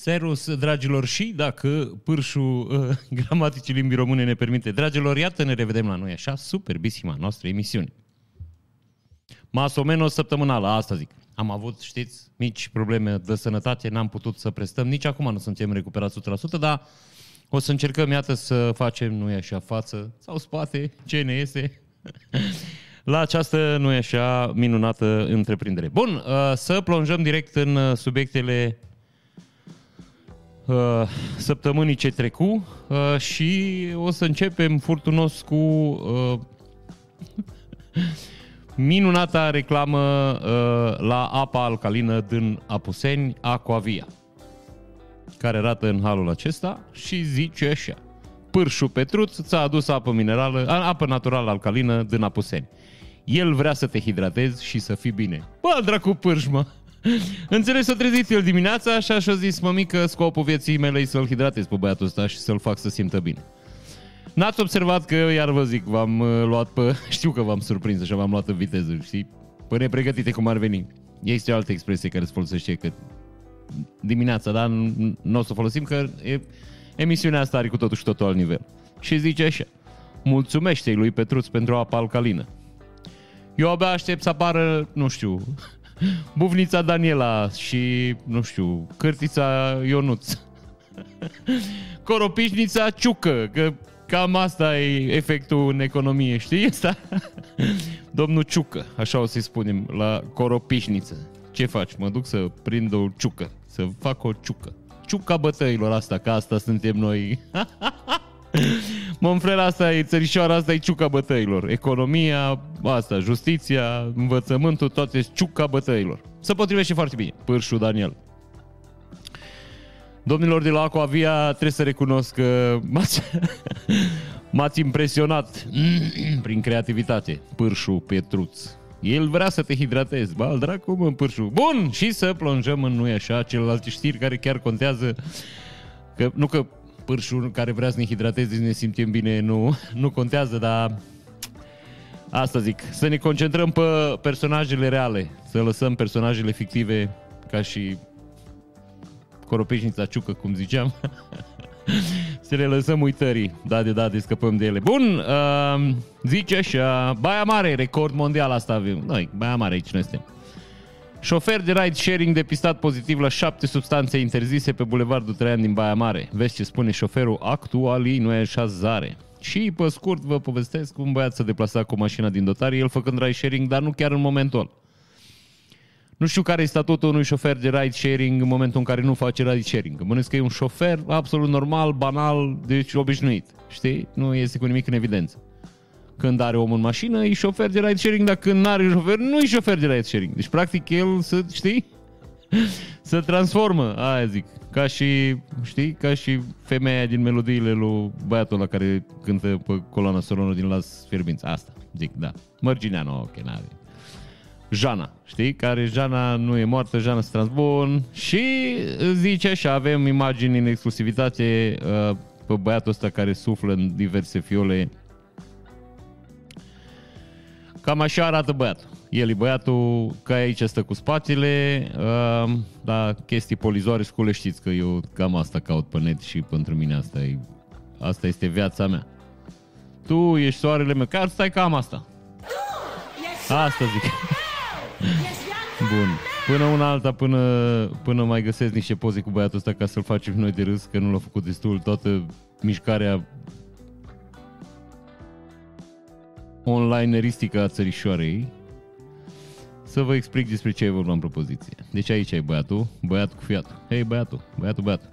Serus, dragilor, și dacă pârșul uh, gramaticii limbii române ne permite. Dragilor, iată, ne revedem la noi așa, superbisima noastră emisiune. Masomeno săptămânală, asta zic. Am avut, știți, mici probleme de sănătate, n-am putut să prestăm, nici acum nu suntem recuperați 100%, dar o să încercăm, iată, să facem, nu e așa, față sau spate, ce ne iese, la această, nu e așa, minunată întreprindere. Bun, uh, să plonjăm direct în uh, subiectele uh, săptămânii ce trecu și o să începem furtunos cu minunata reclamă la apa alcalină din Apuseni, Aquavia care arată în halul acesta și zice așa. Pârșu Petruț ți-a adus apă minerală, apă naturală alcalină din Apuseni. El vrea să te hidratezi și să fii bine. Bă, dracu pârș, mă! Înțeles, s-a trezit el dimineața și așa a zis, mămică, scopul vieții mele e să-l hidratez pe băiatul ăsta și să-l fac să simtă bine. N-ați observat că, iar vă zic, v-am uh, luat pe... Știu că v-am surprins și v-am luat în viteză, știi? Până nepregătite cum ar veni. Este o altă expresie care se folosește că dimineața, dar nu o să folosim că e, emisiunea asta are cu totul și totul alt nivel. Și zice așa, mulțumește lui Petruț pentru apa alcalină. Eu abia aștept să apară, nu știu, bufnița Daniela și, nu știu, cârtița Ionuț. Coropișnița Ciucă, că cam asta e efectul în economie, știi? Asta? Domnul Ciucă, așa o să-i spunem, la Coropișniță. Ce faci? Mă duc să prind o ciucă să fac o ciucă. Ciuca bătăilor asta, că asta suntem noi. Monfrel, asta e țărișoara, asta e ciuca bătăilor. Economia, asta, justiția, învățământul, toate ciuca bătăilor. Se potrivește foarte bine. Pârșu Daniel. Domnilor de la Aquavia, trebuie să recunosc că m-ați, m-ați impresionat prin creativitate. Pârșu Petruț. El vrea să te hidratezi. Ba, dracu, mă, pârșu. Bun! Și să plonjăm în, nu așa, celelalte știri care chiar contează. Că, nu că pârșul care vrea să ne hidrateze, ne simțim bine, nu, nu contează, dar asta zic. Să ne concentrăm pe personajele reale. Să lăsăm personajele fictive ca și Coropeșnița Ciucă, cum ziceam. să le lăsăm uitării. Da, de da, de scăpăm de ele. Bun, uh, zice așa, Baia Mare, record mondial asta avem. Noi, Baia Mare, aici noi suntem. Șofer de ride sharing depistat pozitiv la șapte substanțe interzise pe Bulevardul Traian din Baia Mare. Vezi ce spune șoferul actualii, nu e așa zare. Și pe scurt vă povestesc cum băiat să deplasa cu mașina din dotare, el făcând ride sharing, dar nu chiar în momentul ăla. Nu știu care e statutul unui șofer de ride sharing în momentul în care nu face ride sharing. Mănesc că e un șofer absolut normal, banal, deci obișnuit. Știi? Nu este cu nimic în evidență. Când are omul în mașină, e șofer de ride sharing, dar când nu are șofer, nu e șofer de ride sharing. Deci, practic, el să, știi? să transformă, aia zic. Ca și, știi, ca și femeia din melodiile lui băiatul la care cântă pe coloana soronă din Las Fierbinți. Asta, zic, da. Mărgineanu, ok, n-are. Jana, știi? Care Jana nu e moartă, Jana se transbun și zice și avem imagini în exclusivitate uh, pe băiatul ăsta care suflă în diverse fiole. Cam așa arată băiatul. El e băiatul ca aici stă cu spatele, uh, da, chestii polizoare scule, știți că eu cam asta caut pe net și pentru mine asta e, asta este viața mea. Tu ești soarele meu, chiar stai cam asta. Asta zic. Bun. Până una alta, până, până mai găsesc niște poze cu băiatul ăsta ca să-l facem noi de râs, că nu l-a făcut destul toată mișcarea onlineristică a țărișoarei, să vă explic despre ce e vorba în propoziție. Deci aici e băiatul, băiatul cu fiatul. Hei, băiatul, băiatul, băiatul.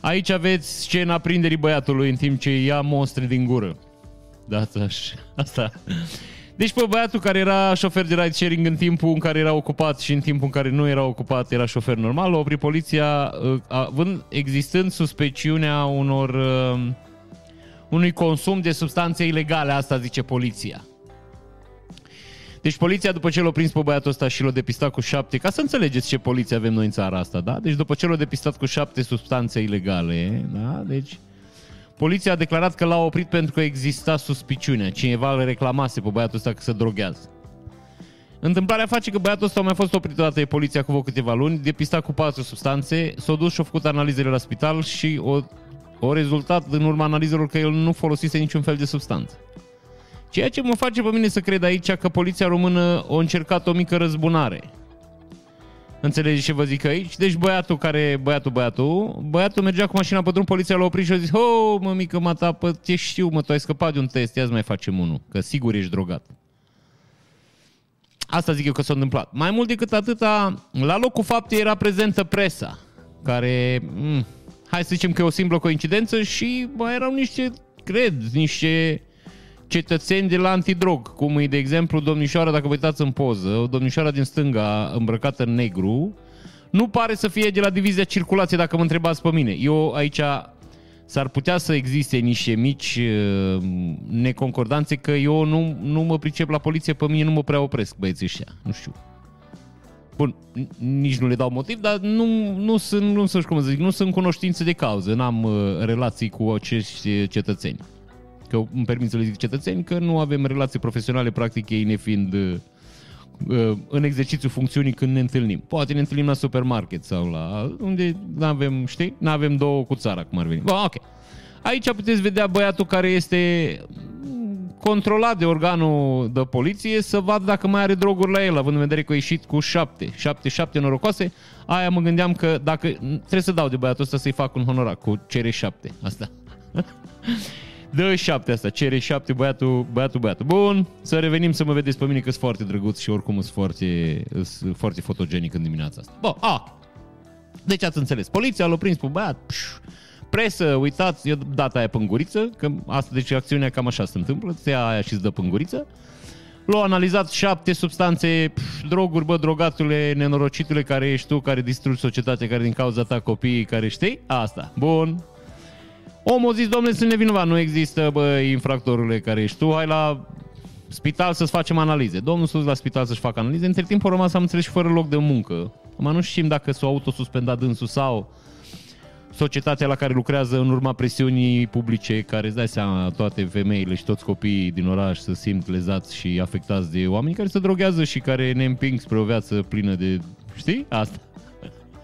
Aici aveți scena prinderii băiatului în timp ce ia monstre din gură. Da, asta. Deci pe băiatul care era șofer de ride sharing în timpul în care era ocupat și în timpul în care nu era ocupat era șofer normal, l-a oprit poliția uh, având, existând suspiciunea unor uh, unui consum de substanțe ilegale, asta zice poliția. Deci poliția, după ce l-a prins pe băiatul ăsta și l-a depistat cu șapte, ca să înțelegeți ce poliție avem noi în țara asta, da? Deci după ce l-a depistat cu șapte substanțe ilegale, da? Deci Poliția a declarat că l-a oprit pentru că exista suspiciunea. Cineva îl reclamase pe băiatul ăsta că se droghează. Întâmplarea face că băiatul ăsta a mai fost oprit odată de poliția cu câteva luni, depistat cu patru substanțe, s-a dus și a făcut analizele la spital și o, o rezultat în urma analizelor că el nu folosise niciun fel de substanță. Ceea ce mă face pe mine să cred aici că poliția română a încercat o mică răzbunare. Înțelegi ce vă zic aici? Deci băiatul care, băiatul, băiatul, băiatul mergea cu mașina pe drum, poliția l-a oprit și a zis, oh, mă, mică, mă, ta, pă, te știu, mă, tu ai scăpat de un test, ia mai facem unul, că sigur ești drogat. Asta zic eu că s-a întâmplat. Mai mult decât atâta, la locul faptei era prezentă presa, care, m- mm, hai să zicem că e o simplă coincidență și mai erau niște, cred, niște cetățeni de la antidrog, cum e, de exemplu, domnișoara, dacă vă uitați în poză, o domnișoara din stânga îmbrăcată în negru, nu pare să fie de la divizia circulație, dacă mă întrebați pe mine. Eu aici s-ar putea să existe niște mici uh, neconcordanțe, că eu nu, nu mă pricep la poliție, pe mine nu mă prea opresc băieții ăștia, nu știu. Bun, nici nu le dau motiv, dar nu, nu sunt, nu sunt, cum să zic, nu sunt cunoștințe de cauză, n-am uh, relații cu acești cetățeni că îmi permit să le zic cetățeni, că nu avem relații profesionale, practic ei nefiind uh, uh, în exercițiul funcțiunii când ne întâlnim. Poate ne întâlnim la supermarket sau la unde nu avem, știi, nu avem două cu țara, cum ar veni. Bă, ok. Aici puteți vedea băiatul care este controlat de organul de poliție să vadă dacă mai are droguri la el, având în vedere că a ieșit cu șapte, șapte, șapte norocoase. Aia mă gândeam că dacă trebuie să dau de băiatul ăsta să-i fac un honorar cu cere șapte. Asta. Dă șapte asta, cere șapte băiatul, băiatul, băiatul. Bun, să revenim să mă vedeți pe mine că sunt foarte drăguț și oricum sunt foarte, sunt foarte fotogenic în dimineața asta. Bă, a, deci ați înțeles. Poliția l-a prins pe băiat, pș, presă, uitați, eu data aia pânguriță, că asta, deci acțiunea cam așa se întâmplă, se ia aia și îți dă pânguriță. L-au analizat șapte substanțe, pf, droguri, bă, drogatule, nenorocitule care ești tu, care distrugi societatea, care din cauza ta copiii, care știi? Asta. Bun, Omul a zis, domnule, sunt nevinovat, nu există, bă, infractorule care ești tu, hai la spital să-ți facem analize. Domnul s-a dus la spital să-și facă analize, între timp a rămas, am înțeles, și fără loc de muncă. Acum nu știm dacă s-a autosuspendat dânsul sau societatea la care lucrează în urma presiunii publice, care îți dai seama, toate femeile și toți copiii din oraș să simt lezați și afectați de oameni care se droghează și care ne împing spre o viață plină de... Știi? Asta.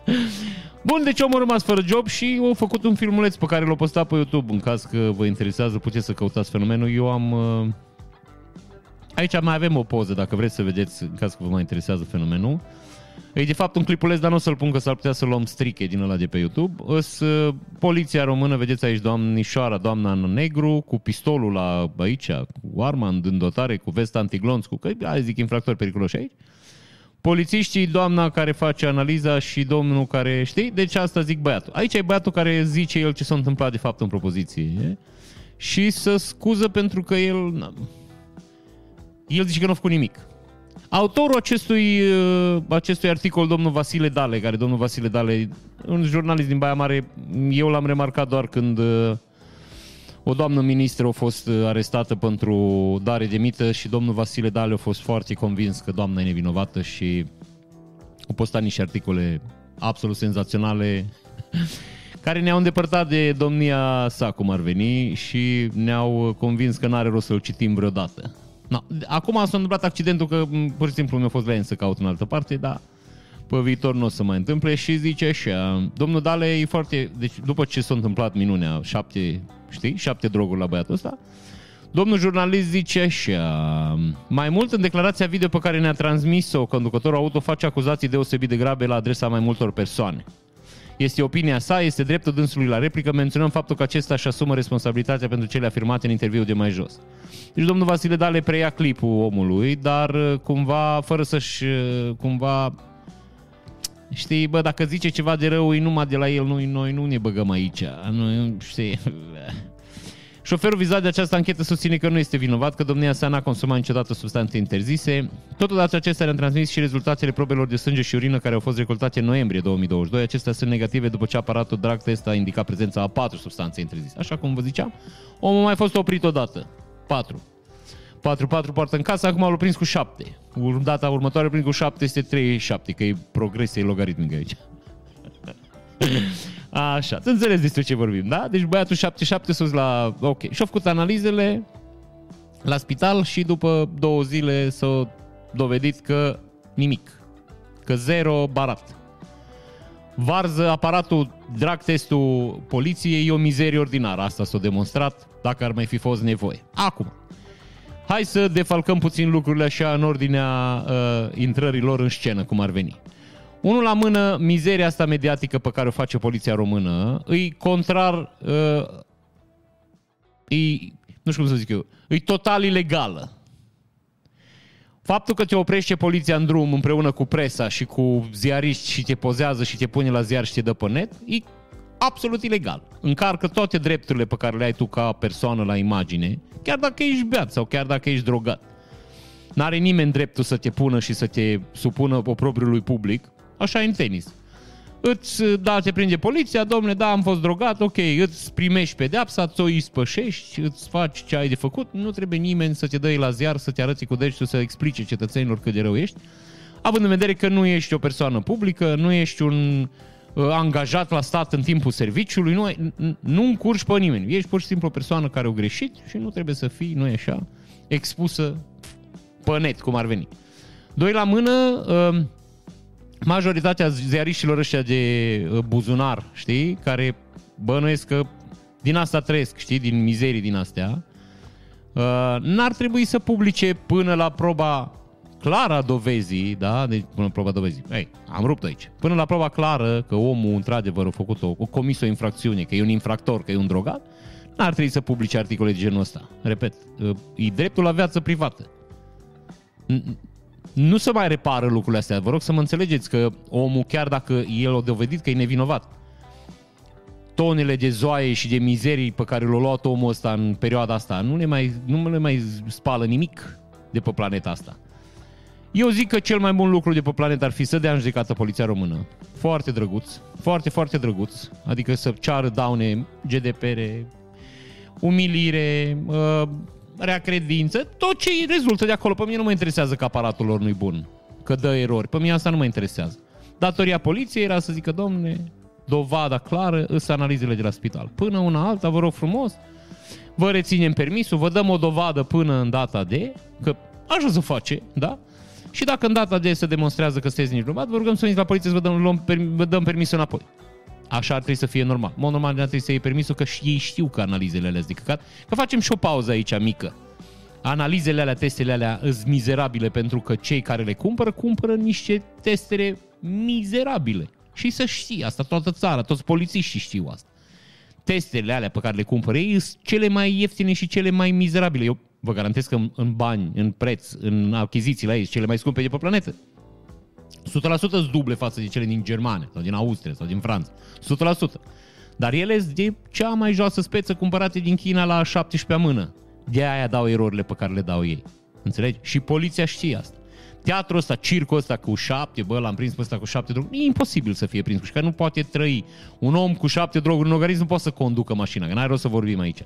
Bun, deci omul a rămas fără job și au făcut un filmuleț pe care l-au postat pe YouTube. În caz că vă interesează, puteți să căutați fenomenul. Eu am... Uh, aici mai avem o poză, dacă vreți să vedeți, în caz că vă mai interesează fenomenul. E de fapt un clipuleț, dar nu o să-l pun că s-ar putea să luăm striche din ăla de pe YouTube. Îs uh, poliția română, vedeți aici doamnișoara, doamna în negru, cu pistolul la aici, cu arma în dotare, cu vest antiglonț, cu, că, zic, infractori periculoși aici polițiștii, doamna care face analiza și domnul care, știi? Deci asta zic băiatul. Aici e băiatul care zice el ce s-a întâmplat de fapt în propoziție și să scuză pentru că el el zice că nu a făcut nimic. Autorul acestui, uh, acestui articol, domnul Vasile Dale, care domnul Vasile Dale, un jurnalist din Baia Mare, eu l-am remarcat doar când uh, o doamnă ministră a fost uh, arestată pentru dare de mită și domnul Vasile Dale a fost foarte convins că doamna e nevinovată și a postat niște articole absolut senzaționale care ne-au îndepărtat de domnia sa, cum ar veni, și ne-au convins că n-are rost să-l citim vreodată. No, acum s-a întâmplat accidentul că pur și simplu mi-a fost vreme să caut în altă parte, dar pe viitor nu o să mai întâmple și zice așa, domnul Dale e foarte, deci după ce s-a întâmplat minunea, șapte știi? Șapte droguri la băiatul ăsta. Domnul jurnalist zice așa, mai mult în declarația video pe care ne-a transmis-o, conducătorul auto face acuzații deosebit de grave la adresa mai multor persoane. Este opinia sa, este dreptul dânsului la replică, menționăm faptul că acesta își asumă responsabilitatea pentru cele afirmate în interviul de mai jos. Deci domnul Vasile Dale preia clipul omului, dar cumva, fără să-și, cumva, știi, bă, dacă zice ceva de rău, e numai de la el, noi, noi nu ne băgăm aici. Nu, știi, Șoferul vizat de această anchetă susține că nu este vinovat, că domnia sa n-a consumat niciodată substanțe interzise. Totodată acestea le-am transmis și rezultatele probelor de sânge și urină care au fost recoltate în noiembrie 2022. Acestea sunt negative după ce aparatul drag test a indicat prezența a patru substanțe interzise. Așa cum vă ziceam, omul mai fost oprit odată. Patru. 4-4 poartă în casă, acum l-au prins cu 7. Data următoare prins cu 7 este 37, că e progresie logaritmică aici. Așa, să înțeles despre ce vorbim, da? Deci băiatul 77 sus la... Ok. Și-a făcut analizele la spital și după două zile s-a dovedit că nimic. Că zero barat. Varză aparatul, drag testul poliției, e o mizerie ordinară. Asta s-a demonstrat dacă ar mai fi fost nevoie. Acum, hai să defalcăm puțin lucrurile așa în ordinea uh, intrărilor în scenă, cum ar veni. Unul la mână, mizeria asta mediatică pe care o face poliția română, îi contrar, uh, îi, nu știu cum să zic eu, îi total ilegală. Faptul că te oprește poliția în drum împreună cu presa și cu ziariști și te pozează și te pune la ziar și te dă pe net, e absolut ilegal. Încarcă toate drepturile pe care le ai tu ca persoană la imagine, chiar dacă ești beat sau chiar dacă ești drogat. N-are nimeni dreptul să te pună și să te supună oprobriului public, așa e în tenis îți, da, te prinde poliția, domnule, da, am fost drogat, ok, îți primești pedeapsa, ți-o ispășești, îți faci ce ai de făcut, nu trebuie nimeni să te dai la ziar, să te arăți cu degetul, să explice cetățenilor cât de rău ești, având în vedere că nu ești o persoană publică, nu ești un uh, angajat la stat în timpul serviciului, nu, nu încurci pe nimeni, ești pur și simplu o persoană care a greșit și nu trebuie să fii, nu e așa, expusă pe net, cum ar veni. Doi la mână, uh, majoritatea ziariștilor ăștia de uh, buzunar, știi, care bănuiesc că din asta trăiesc, știi, din mizerii din astea, uh, n-ar trebui să publice până la proba clară a dovezii, da, deci până la proba dovezii. Ei, am rupt aici. Până la proba clară că omul într-adevăr a făcut o, o comis o infracțiune, că e un infractor, că e un drogat, n-ar trebui să publice articole de genul ăsta. Repet, uh, e dreptul la viață privată nu se mai repară lucrurile astea. Vă rog să mă înțelegeți că omul, chiar dacă el a dovedit că e nevinovat, tonele de zoaie și de mizerii pe care le-a luat omul ăsta în perioada asta, nu le mai, nu le mai spală nimic de pe planeta asta. Eu zic că cel mai bun lucru de pe planetă ar fi să dea în judecată poliția română. Foarte drăguț, foarte, foarte drăguț. Adică să ceară daune, GDPR, umilire, uh, rea credință, tot ce rezultă de acolo. Pe mine nu mă interesează că aparatul lor nu-i bun, că dă erori. Pe mine asta nu mă interesează. Datoria poliției era să zică, domne, dovada clară, îs analizele de la spital. Până una alta, vă rog frumos, vă reținem permisul, vă dăm o dovadă până în data de, că așa se face, da? Și dacă în data de se demonstrează că sunteți nevinovat, vă rugăm să veniți la poliție să vă dăm, vă dăm permisul înapoi. Așa ar trebui să fie normal. Mod normal ar trebui să iei permisul că și ei știu că analizele alea sunt căcat. Că facem și o pauză aici mică. Analizele alea, testele alea sunt mizerabile pentru că cei care le cumpără, cumpără niște testere mizerabile. Și să știi asta, toată țara, toți polițiștii știu asta. Testele alea pe care le cumpără ei sunt cele mai ieftine și cele mai mizerabile. Eu vă garantez că în bani, în preț, în achiziții la ei, cele mai scumpe de pe planetă. 100% sunt duble față de cele din Germania sau din Austria sau din Franța. 100%. Dar ele sunt de cea mai joasă speță cumpărate din China la 17 mână. De aia dau erorile pe care le dau ei. Înțelegi? Și poliția știe asta. Teatrul ăsta, circul ăsta cu șapte, bă, l-am prins pe ăsta cu șapte droguri, e imposibil să fie prins cu și că nu poate trăi. Un om cu șapte droguri în organism nu poate să conducă mașina, că n-are rost să vorbim aici.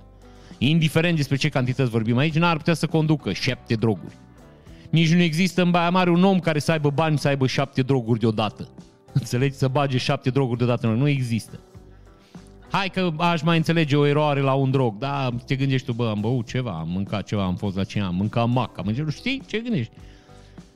Indiferent despre ce cantități vorbim aici, n-ar putea să conducă șapte droguri. Nici nu există în Baia Mare un om care să aibă bani să aibă șapte droguri deodată. Înțelegi? Să bage șapte droguri deodată. Nu există. Hai că aș mai înțelege o eroare la un drog. Da, te gândești tu, bă, am băut ceva, am mâncat ceva, am fost la cine am mâncat mac, am mâncat, știi? Ce gândești?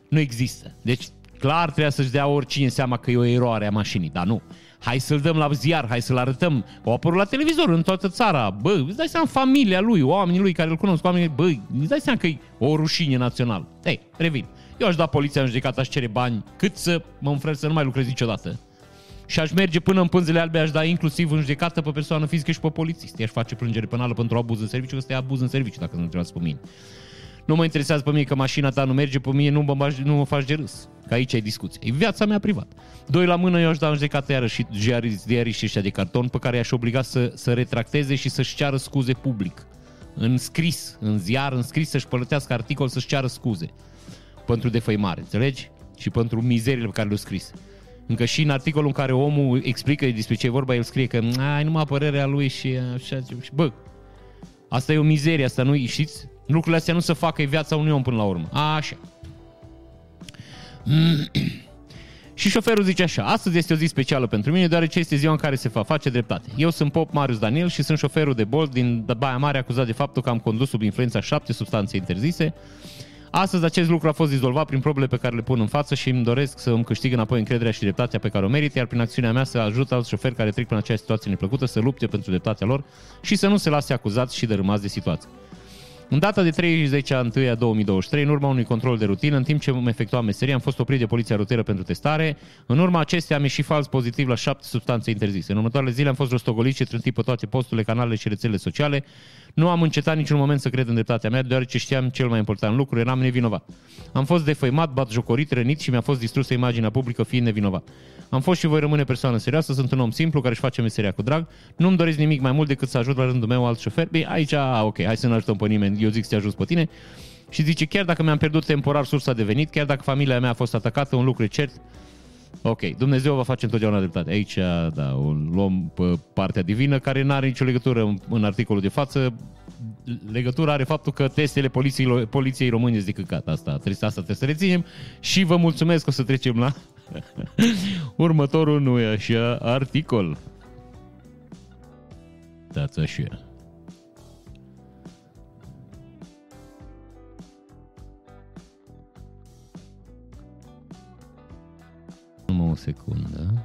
Nu există. Deci, clar trebuie să-și dea oricine seama că e o eroare a mașinii, dar nu hai să-l dăm la ziar, hai să-l arătăm. O apărut la televizor în toată țara. Bă, îți dai seama familia lui, oamenii lui care îl cunosc, oamenii, bă, îți dai seama că e o rușine națională. Ei, revin. Eu aș da poliția în judecată, aș cere bani, cât să mă înfrăț să nu mai lucrez niciodată. Și aș merge până în pânzele albe, aș da inclusiv în judecată pe persoană fizică și pe polițist. I-aș face plângere penală pentru abuz în serviciu, că este abuz în serviciu, dacă nu întrebați pe mine. Nu mă interesează pe mine că mașina ta nu merge, pe mine nu mă, nu mă faci de râs. Că aici ai discuție. E viața mea privată. Doi la mână, eu aș da în judecată iarăși diariștii ăștia de carton pe care i-aș obliga să, să retracteze și să-și ceară scuze public. În scris, în ziar, în scris, să-și plătească articol, să-și ceară scuze. Pentru defăimare, înțelegi? Și pentru mizerile pe care le-au scris. Încă și în articolul în care omul explică despre ce e vorba, el scrie că ai numai părerea lui și așa. Și, bă, asta e o mizerie, asta nu știți? Lucrurile astea nu se facă, e viața unui om până la urmă. Așa. Și șoferul zice așa, astăzi este o zi specială pentru mine, deoarece este ziua în care se va face dreptate. Eu sunt Pop Marius Daniel și sunt șoferul de Bolt din Baia Mare acuzat de faptul că am condus sub influența șapte substanțe interzise. Astăzi acest lucru a fost dizolvat prin probele pe care le pun în față și îmi doresc să îmi câștig înapoi încrederea și dreptatea pe care o merit, iar prin acțiunea mea să ajut alți șoferi care trec prin această situație neplăcută să lupte pentru dreptatea lor și să nu se lase acuzați și dărâmați de situație. În data de 30 a 1 a 2023, în urma unui control de rutină, în timp ce îmi efectuam meseria, am fost oprit de poliția rutieră pentru testare. În urma acestea am ieșit fals pozitiv la șapte substanțe interzise. În următoarele zile am fost rostogolit și trântit pe toate posturile, canalele și rețelele sociale. Nu am încetat niciun moment să cred în dreptatea mea, deoarece știam cel mai important lucru, eram nevinovat. Am fost defăimat, batjocorit, rănit și mi-a fost distrusă imaginea publică fiind nevinovat. Am fost și voi rămâne persoană serioasă, sunt un om simplu care își face meseria cu drag. Nu-mi doresc nimic mai mult decât să ajut la rândul meu alt șofer. Bine, aici, ok, hai să nu ajutăm pe nimeni, eu zic să te ajut pe tine. Și zice, chiar dacă mi-am pierdut temporar sursa de venit, chiar dacă familia mea a fost atacată, un lucru e cert, Ok, Dumnezeu va face întotdeauna dreptate. Aici, da, o luăm pe partea divină, care nu are nicio legătură în, în articolul de față. Legătura are faptul că testele poliției, poliției române zic căcat. Asta, trebuie, asta trebuie să reținem. Și vă mulțumesc, o să trecem la următorul, nu e așa, articol. That's așa. Numai o secundă.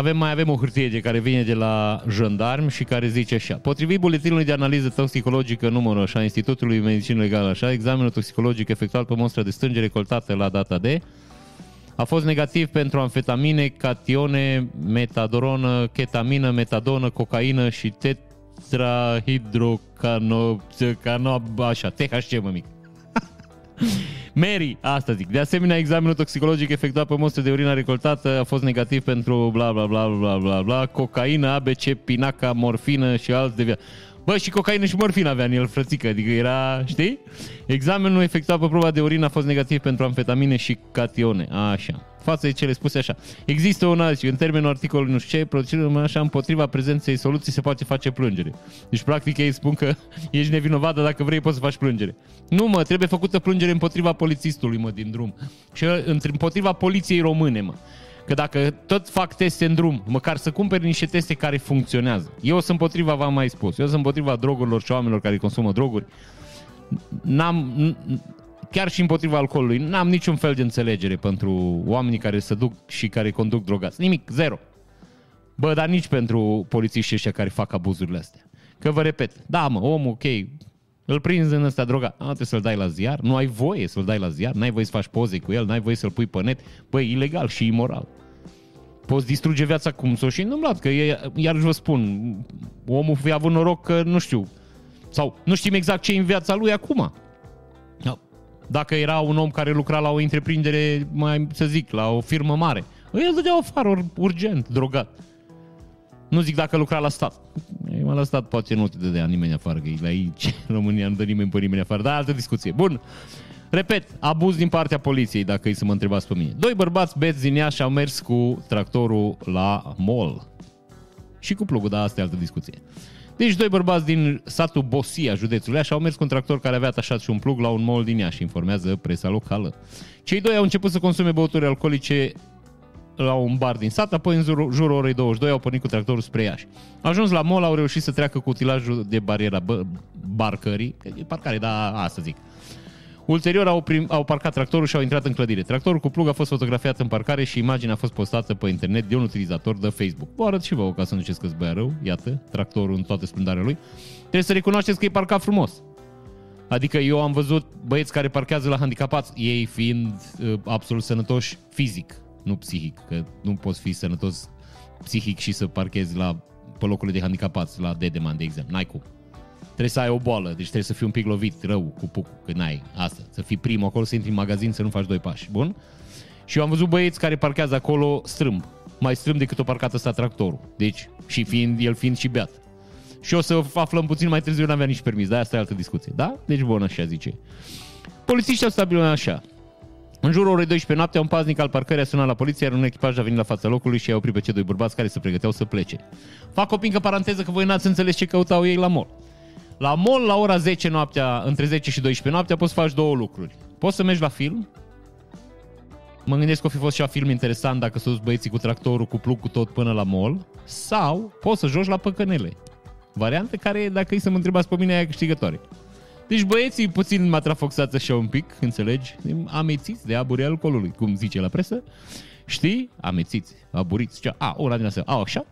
Avem, mai avem o hârtie de care vine de la jandarm și care zice așa. Potrivit buletinului de analiză toxicologică numărul așa, Institutului Medicină Legală așa, examenul toxicologic efectuat pe monstră de stânge recoltată la data de a fost negativ pentru amfetamine, catione, metadronă, ketamină, metadonă, cocaină și tetrahidrocano... așa, THC, mă mic. Mary, asta zic. De asemenea, examenul toxicologic efectuat pe mostre de urină recoltată a fost negativ pentru bla bla bla bla bla bla, cocaină, ABC, pinaca, morfină și alți de viață. Bă, și cocaină și morfină avea în el, frățică, adică era, știi? Examenul efectuat pe proba de urină a fost negativ pentru amfetamine și catione. Așa. Față de cele spuse așa. Există un alt, în termenul articolului nu știu ce, procedură așa împotriva prezenței soluții se poate face plângere. Deci, practic, ei spun că ești nevinovat, dar dacă vrei poți să faci plângere. Nu, mă, trebuie făcută plângere împotriva polițistului, mă, din drum. Și împotriva poliției române, mă. Că dacă tot fac teste în drum, măcar să cumperi niște teste care funcționează. Eu sunt împotriva, v-am mai spus, eu sunt împotriva drogurilor și oamenilor care consumă droguri. N-am, chiar și împotriva alcoolului, n-am niciun fel de înțelegere pentru oamenii care se duc și care conduc drogați. Nimic, zero. Bă, dar nici pentru polițiștii ăștia care fac abuzurile astea. Că vă repet, da mă, om, ok, îl prinzi în ăsta drogat. Nu trebuie să-l dai la ziar, nu ai voie să-l dai la ziar, n-ai voie să faci poze cu el, n-ai voie să-l pui pe net. Băi, ilegal și imoral poți distruge viața cum s-o și întâmplat, că e, iar vă spun, omul fi avut noroc că, nu știu, sau nu știm exact ce e în viața lui acum. Dacă era un om care lucra la o întreprindere, mai să zic, la o firmă mare, îi dădea afară urgent, drogat. Nu zic dacă lucra la stat. La stat poate nu te dădea nimeni afară, că e la aici, în România nu dă nimeni pe nimeni afară, dar altă discuție. Bun. Repet, abuz din partea poliției, dacă îi să mă întrebați pe mine. Doi bărbați beți din Iași au mers cu tractorul la mall. Și cu plugul, dar asta e altă discuție. Deci doi bărbați din satul Bosia, județul Iași, au mers cu un tractor care avea atașat și un plug la un mall din Iași, informează presa locală. Cei doi au început să consume băuturi alcoolice la un bar din sat, apoi în jurul, jurul orei 22 au pornit cu tractorul spre Iași. Ajuns la mall, au reușit să treacă cu utilajul de bariera barcării, parcare, da, asta zic, Ulterior au, prim, au parcat tractorul și au intrat în clădire. Tractorul cu plug a fost fotografiat în parcare și imaginea a fost postată pe internet de un utilizator de Facebook. Vă arăt și vouă ca să nu știți că băia rău. Iată, tractorul în toată splendarea lui. Trebuie să recunoașteți că e parcat frumos. Adică eu am văzut băieți care parchează la handicapați, ei fiind uh, absolut sănătoși fizic, nu psihic, că nu poți fi sănătos psihic și să parchezi la, pe locurile de handicapați, la Dedeman, de exemplu. N-ai cum trebuie să ai o boală, deci trebuie să fii un pic lovit rău cu pucul, că n-ai asta. Să fii primul acolo, să intri în magazin, să nu faci doi pași. Bun? Și eu am văzut băieți care parchează acolo strâmb. Mai strâmb decât o parcată ăsta tractorul. Deci, și fiind, el fiind și beat. Și o să aflăm puțin mai târziu, nu avea nici permis, dar asta e altă discuție. Da? Deci bun, așa zice. Polițiștii au stabilit așa. În jurul orei 12 noapte, un paznic al parcării a sunat la poliție, iar un echipaj a venit la fața locului și a oprit pe cei doi bărbați care se pregăteau să plece. Fac o pincă paranteză că voi n-ați înțeles ce căutau ei la mall. La mall, la ora 10 noaptea, între 10 și 12 noaptea, poți să faci două lucruri. Poți să mergi la film Mă gândesc că o fi fost și film interesant dacă s-au dus băieții cu tractorul, cu plug, cu tot până la mall, sau poți să joci la păcănele. Variante care, dacă îi să mă întrebați pe mine, e câștigătoare. Deci băieții puțin matrafoxați așa un pic, înțelegi? Amețiți de aburii alcoolului, cum zice la presă. Știi? Amețiți, aburiți. Cea, a, una din astea. A, așa?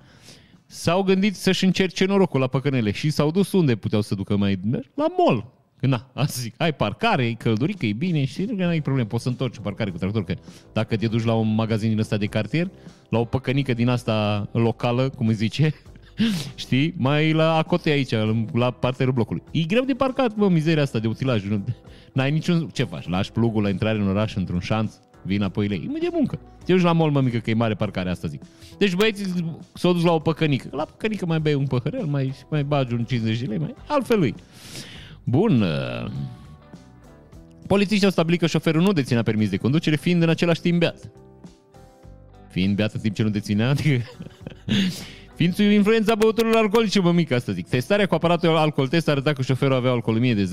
S-au gândit să-și încerce norocul la păcănele și s-au dus unde puteau să ducă mai La mall. Na, asta zic, ai parcare, e căldurică, e bine și nu ai probleme, poți să întorci parcare cu tractor, că dacă te duci la un magazin din ăsta de cartier, la o păcănică din asta locală, cum îi zice, știi, mai la acote aici, la parterul blocului. E greu de parcat, bă, mizeria asta de utilaj. N-ai niciun... Ce faci? Lași plugul la intrare în oraș într-un șanț? Vin apoi lei. E de muncă. Te duci la mall, mă mică, că e mare parcare asta zic. Deci băieții s-au dus la o păcănică. La păcănică mai bei un păhărel, mai, mai bagi un 50 de lei, mai altfel lui. Bun. Uh, polițiștii au stabilit că șoferul nu deținea permis de conducere, fiind în același timp beat. Fiind beat în timp ce nu deținea, adică... Fiind sub influența băuturilor alcoolice, mă mică, asta zic. Testarea cu aparatul alcool test arăta că șoferul avea alcoolemie de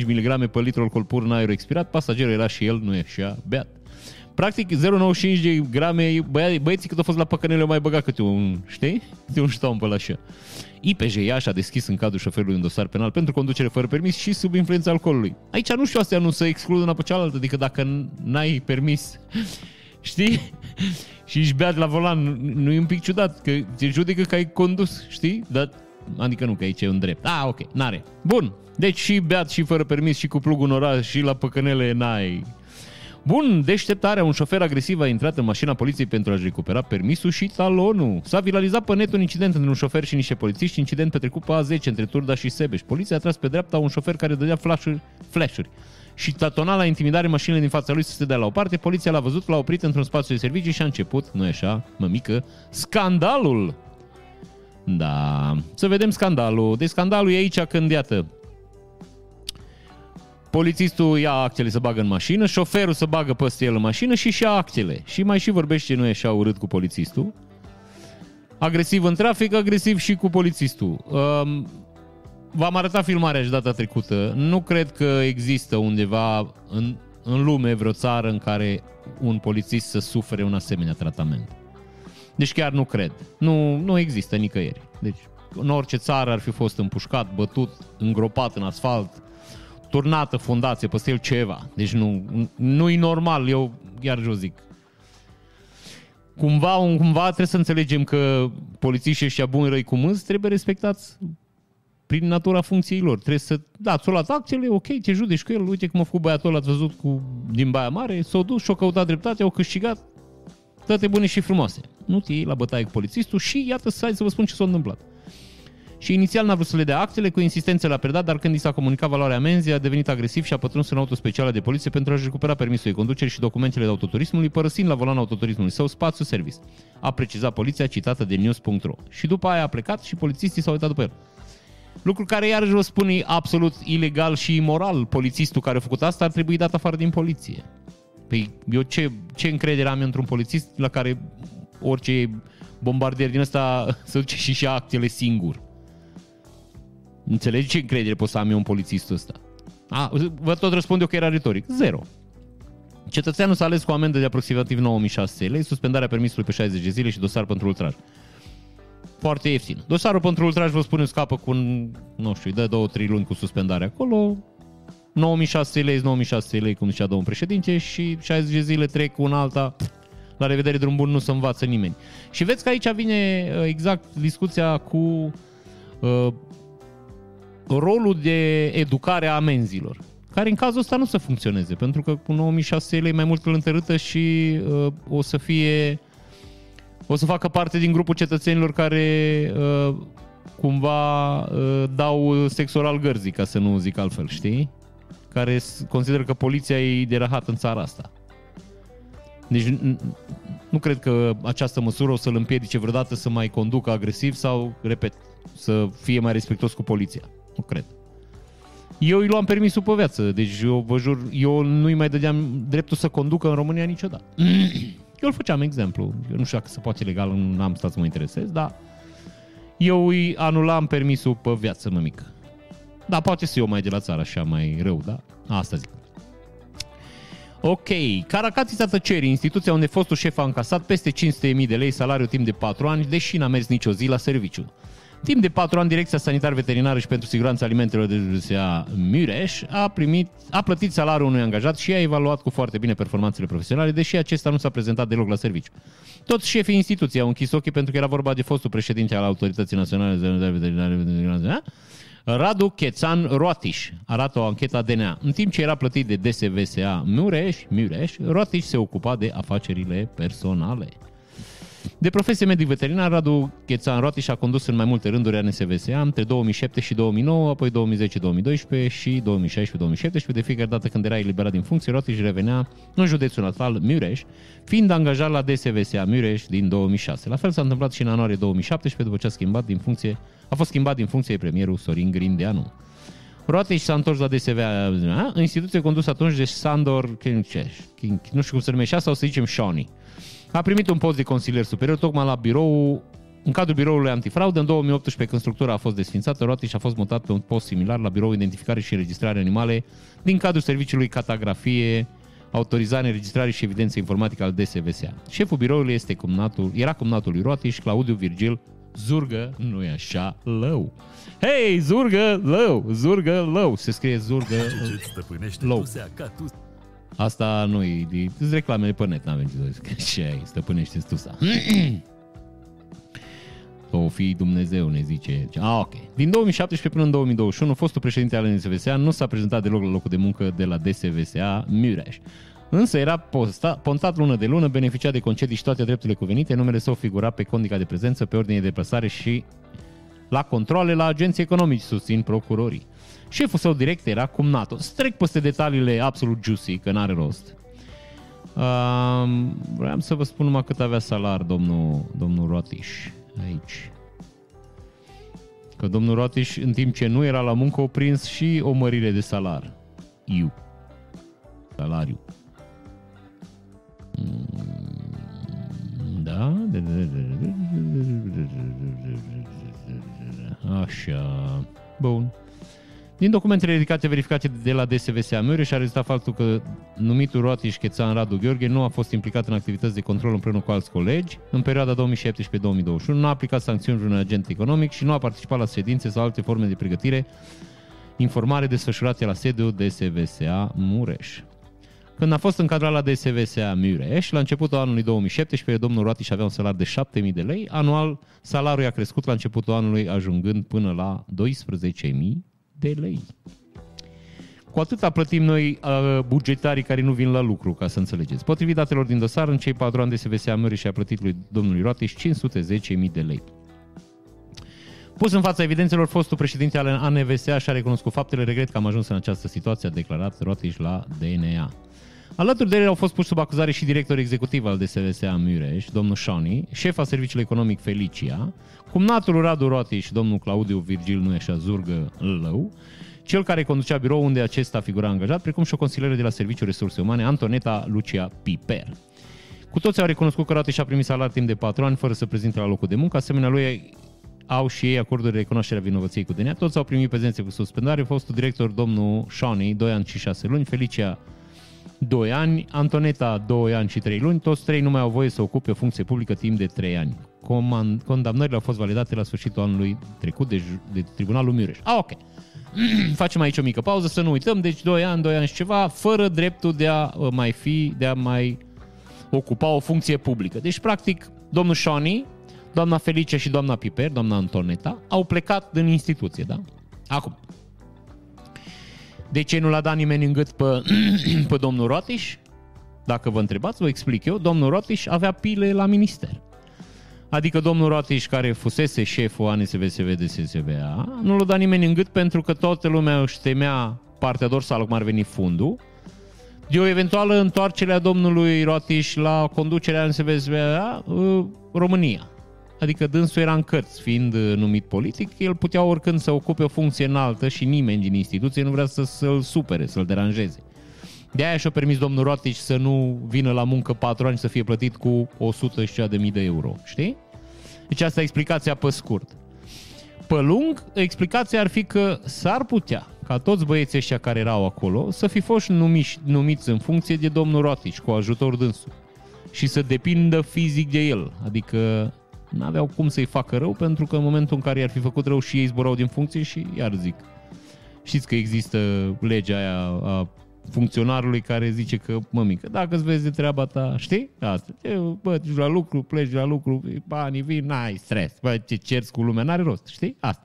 0,95 mg pe litru alcool pur în aer expirat, pasagerul era și el, nu e așa, beat. Practic 0,95 de grame, băia, băieții cât au fost la păcănele mai băgat câte un, știi? Câte un ștompă la așa. IPJ Iași a deschis în cadrul șoferului un dosar penal pentru conducere fără permis și sub influența alcoolului. Aici nu știu astea nu să exclud una pe cealaltă, adică dacă n-ai permis, știi? și ești beat la volan, nu e un pic ciudat, că te judecă că ai condus, știi? Dar, adică nu, că aici e un drept. Ah, ok, n-are. Bun, deci și beat și fără permis și cu plugul în oraș și la păcănele n-ai Bun, deșteptarea, un șofer agresiv a intrat în mașina poliției pentru a-și recupera permisul și talonul. S-a viralizat pe net un incident între un șofer și niște polițiști, incident petrecut pe A10 între Turda și Sebeș. Poliția a tras pe dreapta un șofer care dădea flash-uri, flash-uri și tatona la intimidare mașinile din fața lui să se dea la o parte. Poliția l-a văzut, l-a oprit într-un spațiu de servicii și a început, nu e așa, mămică, scandalul. Da, să vedem scandalul. De scandalul e aici când, iată, Polițistul ia actele să bagă în mașină, șoferul să bagă peste el în mașină și și actele. Și mai și vorbește, nu e așa urât cu polițistul. Agresiv în trafic, agresiv și cu polițistul. Um, v-am arătat filmarea și data trecută. Nu cred că există undeva în, în lume vreo țară în care un polițist să sufere un asemenea tratament. Deci chiar nu cred. Nu, nu există nicăieri. Deci în orice țară ar fi fost împușcat, bătut, îngropat în asfalt, turnată fundație peste el ceva. Deci nu, nu e normal, eu chiar eu zic. Cumva, cumva trebuie să înțelegem că polițiștii ăștia buni, răi cu mâns, trebuie respectați prin natura funcției lor. Trebuie să, da, ți-o luat acțiile, ok, te judeci cu el, uite cum a făcut băiatul ăla, ați văzut cu, din Baia Mare, s-au dus și-au căutat dreptate, au câștigat toate bune și frumoase. Nu te iei la bătaie cu polițistul și iată să, să vă spun ce s-a întâmplat și inițial n-a vrut să le dea actele, cu insistență l-a predat, dar când i s-a comunicat valoarea amenzii, a devenit agresiv și a pătruns în auto specială de poliție pentru a-și recupera permisul de conducere și documentele de autoturismului, părăsind la volanul autoturismului său spațiu service. A precizat poliția citată de news.ro. Și după aia a plecat și polițistii s-au uitat după el. Lucru care iarăși vă spune absolut ilegal și imoral. Polițistul care a făcut asta ar trebui dat afară din poliție. Păi eu ce, ce încredere am eu într-un polițist la care orice bombardier din ăsta să duce și și actele singur. Înțelegi ce încredere pot să am eu în polițistul ăsta? A, vă tot răspund eu că era retoric. Zero. Cetățeanul s-a ales cu amendă de aproximativ 9600 lei, suspendarea permisului pe 60 de zile și dosar pentru ultraj. Foarte ieftin. Dosarul pentru ultraj, vă spun, scapă cu, un, nu știu, dă două, trei luni cu suspendare acolo, 9600 lei, 9600 lei, cum zicea domnul președinte, și 60 de zile trec cu un alta, la revedere drum bun, nu se învață nimeni. Și vedeți că aici vine uh, exact discuția cu uh, rolul de educare a amenzilor, care în cazul ăsta nu să funcționeze, pentru că cu 9600 lei mai mult îl întărâtă și uh, o să fie o să facă parte din grupul cetățenilor care uh, cumva uh, dau sex oral gărzii, ca să nu zic altfel, știi? Care consideră că poliția e de rahat în țara asta. Deci nu cred că această măsură o să-l împiedice vreodată să mai conducă agresiv sau, repet, să fie mai respectuos cu poliția. Nu cred. Eu îi luam permisul pe viață, deci eu vă jur, eu nu-i mai dădeam dreptul să conducă în România niciodată. Eu îl făceam exemplu. Eu nu știu dacă se poate legal, nu am stat să mă interesez, dar eu îi anulam permisul pe viață, mămică. Da, poate să eu mai de la țară așa mai rău, da? Asta zic. Ok, Caracatița Tăcerii, instituția unde fostul șef a încasat peste 500.000 de lei salariu timp de 4 ani, deși n-a mers nicio zi la serviciu. Timp de 4 ani, Direcția Sanitar Veterinară și pentru Siguranța Alimentelor de județia Mureș a, primit, a plătit salariul unui angajat și a evaluat cu foarte bine performanțele profesionale, deși acesta nu s-a prezentat deloc la serviciu. Toți șefii instituției au închis ochii pentru că era vorba de fostul președinte al Autorității Naționale de Veterinare Radu Chețan Roatiș arată o anchetă a DNA. În timp ce era plătit de DSVSA Mureș, Mureș Roatiș se ocupa de afacerile personale. De profesie medic veterinar, Radu Chețan Roatiș a condus în mai multe rânduri ANSVSA între 2007 și 2009, apoi 2010-2012 și 2016-2017. De fiecare dată când era eliberat din funcție, Roatiș revenea în județul natal Mureș, fiind angajat la DSVSA Mureș din 2006. La fel s-a întâmplat și în ianuarie 2017, după ce a schimbat din funcție a fost schimbat din funcție premierul Sorin Grindeanu. Roate și s-a întors la DSVA, instituție condusă atunci de Sandor Kinceș, nu știu cum se numește sau să zicem Shoni. A primit un post de consilier superior tocmai la birou în cadrul biroului antifraudă, în 2018, când structura a fost desfințată, Roatiș a fost mutat pe un post similar la birou identificare și înregistrare animale din cadrul serviciului catagrafie, autorizare, înregistrare și evidență informatică al DSVSA. Șeful biroului este cumnatul, era cumnatul lui Roatiș, Claudiu Virgil Zurgă nu e așa lău. Hei, zurgă lău, zurgă lău. Se scrie zurgă lău. Asta nu e, de reclamele pe net, n-avem ce să zic. Ce ai, stăpânește tusa. o fi Dumnezeu, ne zice. Ah, ok. Din 2017 până în 2021, fostul președinte al NSVSA nu s-a prezentat deloc la locul de muncă de la DSVSA Mureș. Însă era posta, pontat lună de lună, beneficia de concedii și toate drepturile cuvenite, numele său figura pe condica de prezență, pe ordine de deplasare și la controle la agenții economici, susțin procurorii. Șeful său direct era cumnatul. Strec peste detaliile absolut juicy, că n-are rost. Uh, vreau să vă spun numai cât avea salar domnul, domnul Rotiș aici. Că domnul Rotiș, în timp ce nu era la muncă, a prins și o mărire de salar. Iu. Salariu. Da? Așa. Bun. Din documentele ridicate verificate de la DSVSA Mureș a rezultat faptul că numitul Roatiș Chețan Radu Gheorghe nu a fost implicat în activități de control împreună cu alți colegi în perioada 2017-2021, nu a aplicat sancțiuni vreunui agent economic și nu a participat la sedințe sau alte forme de pregătire informare desfășurate la sediul DSVSA Mureș. Când a fost încadrat la DSVSA Mureș, la începutul anului 2017, domnul Roatiș avea un salariu de 7.000 de lei. Anual, salariul a crescut la începutul anului, ajungând până la 12.000 de lei. Cu atâta plătim noi uh, bugetarii care nu vin la lucru, ca să înțelegeți. Potrivit datelor din dosar, în cei patru ani de SVSA Mureș a plătit lui domnului Roatiș 510.000 de lei. Pus în fața evidențelor, fostul președinte al ANVSA și-a recunoscut faptele, regret că am ajuns în această situație, a declarat Roatiș la DNA. Alături de el au fost puși sub acuzare și directorul executiv al DSVSA Mureș, domnul Shani, șefa serviciului economic Felicia, cumnatul Radu Roati și domnul Claudiu Virgil, nu așa, zurgă lău, cel care conducea birou unde acesta figura angajat, precum și o consilieră de la Serviciul Resurse Umane, Antoneta Lucia Piper. Cu toți au recunoscut că Roati și-a primit salariu timp de 4 ani fără să prezinte la locul de muncă, asemenea lui au și ei acorduri de recunoaștere a vinovăției cu DNA. Toți au primit prezențe cu suspendare. Fostul director, domnul Shani, 2 ani și 6 luni, Felicia 2 ani, Antoneta 2 ani și 3 luni, toți trei nu mai au voie să ocupe o funcție publică timp de 3 ani. Comand- condamnările au fost validate la sfârșitul anului trecut de, de Tribunalul Mureș. Ah, ok. Facem aici o mică pauză, să nu uităm, deci 2 ani, 2 ani și ceva, fără dreptul de a uh, mai fi, de a mai ocupa o funcție publică. Deci, practic, domnul Shani, doamna Felice și doamna Piper, doamna Antoneta, au plecat din instituție, da? Acum, de ce nu l-a dat nimeni în gât pe, pe domnul Rotiș? Dacă vă întrebați, vă explic eu. Domnul Rotiș avea pile la minister. Adică domnul Rotiș, care fusese șeful ANSVSV de SSVA, nu l-a dat nimeni în gât pentru că toată lumea își temea partea dorsală, cum ar veni fundul, de o eventuală întoarcere a domnului Rotiș la conducerea ANSVSVA uh, România adică dânsul era în cărți, fiind uh, numit politic, el putea oricând să ocupe o funcție înaltă și nimeni din instituție nu vrea să, să-l supere, să-l deranjeze. De aia și-a permis domnul Rotici să nu vină la muncă patru ani să fie plătit cu 100 și de mii de euro, știi? Deci asta e explicația pe scurt. Pe lung, explicația ar fi că s-ar putea, ca toți băieții ăștia care erau acolo să fi fost numiți, numiți în funcție de domnul Rotici, cu ajutor dânsul. Și să depindă fizic de el. Adică n-aveau cum să-i facă rău, pentru că în momentul în care i-ar fi făcut rău și ei zburau din funcție și iar zic. Știți că există legea aia a funcționarului care zice că, mămică, dacă îți vezi de treaba ta, știi? Asta. Bă, duci la lucru, pleci la lucru, banii vin, n-ai stres. Bă, ce cerți cu lumea, n-are rost, știi? Asta.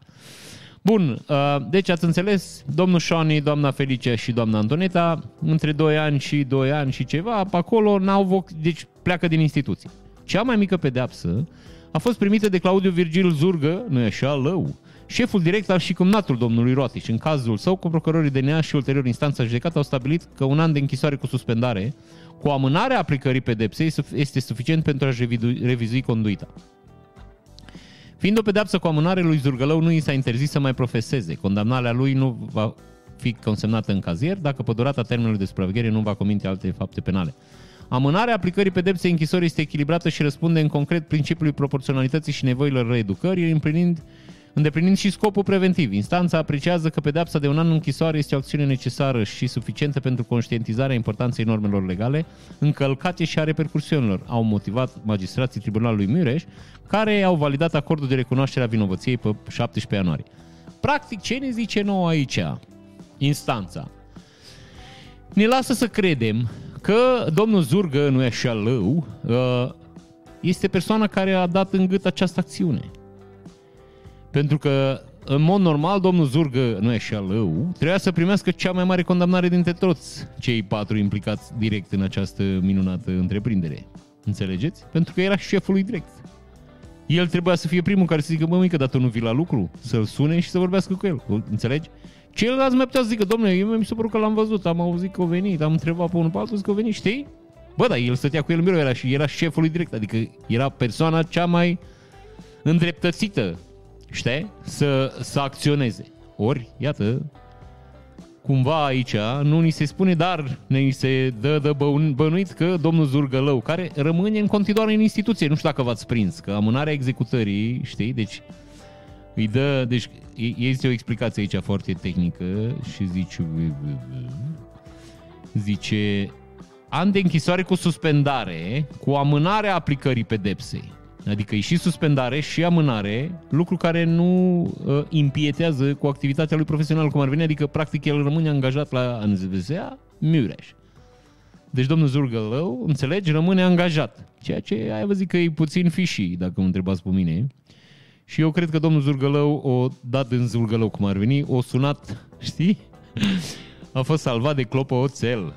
Bun, uh, deci ați înțeles, domnul Șoni, doamna Felicia și doamna Antoneta, între 2 ani și 2 ani și ceva, pe acolo n-au voc, deci pleacă din instituție. Cea mai mică pedeapsă a fost primită de Claudiu Virgil Zurgă, nu e așa, lău, șeful direct al și cumnatul domnului Roatici. În cazul său, cu procurorii DNA și ulterior instanța judecată au stabilit că un an de închisoare cu suspendare, cu amânarea aplicării pedepsei, este suficient pentru a-și revizui conduita. Fiind o pedeapsă cu amânare, lui Zurgălău nu i s-a interzis să mai profeseze. Condamnarea lui nu va fi consemnată în cazier dacă pe durata termenului de supraveghere nu va comite alte fapte penale. Amânarea aplicării pedepsei închisorii este echilibrată și răspunde în concret principiului proporționalității și nevoilor reeducării, împlinind îndeplinind și scopul preventiv. Instanța apreciază că pedepsa de un an închisoare este o acțiune necesară și suficientă pentru conștientizarea importanței normelor legale, încălcate și a repercursiunilor, au motivat magistrații Tribunalului Mureș, care au validat acordul de recunoaștere a vinovăției pe 17 ianuarie. Practic, ce ne zice nou aici? Instanța. Ne lasă să credem că domnul Zurgă, nu e așa lău, uh, este persoana care a dat în gât această acțiune. Pentru că, în mod normal, domnul Zurgă, nu e așa lău, trebuia să primească cea mai mare condamnare dintre toți cei patru implicați direct în această minunată întreprindere. Înțelegeți? Pentru că era șeful lui direct. El trebuia să fie primul care să zică, bă, mică, dar tu nu vii la lucru? Să-l sune și să vorbească cu el. Înțelegi? Ceilalți mai putea să zică, domnule, eu mi s-a părut că l-am văzut, am auzit că a venit, am întrebat pe unul pe altul, că a venit, știi? Bă, dar el stătea cu el în birou, era, și era șeful lui direct, adică era persoana cea mai îndreptățită știi, să, să acționeze. Ori, iată, cumva aici nu ni se spune, dar ne se dă de bănuit că domnul Zurgălău, care rămâne în continuare în instituție, nu știu dacă v-ați prins, că amânarea executării, știi, deci îi dă, deci este o explicație aici foarte tehnică și zice, zice, an de închisoare cu suspendare, cu amânarea aplicării pedepsei. Adică e și suspendare și amânare, lucru care nu uh, impietează cu activitatea lui profesional cum ar veni, adică practic el rămâne angajat la NZVSA Mureș. Deci domnul Zurgălău, înțelegi, rămâne angajat. Ceea ce ai văzut că e puțin fiși, dacă mă întrebați pe mine. Și eu cred că domnul Zurgălău o dat în Zurgălău, cum ar veni, o sunat, știi? A fost salvat de clopoțel.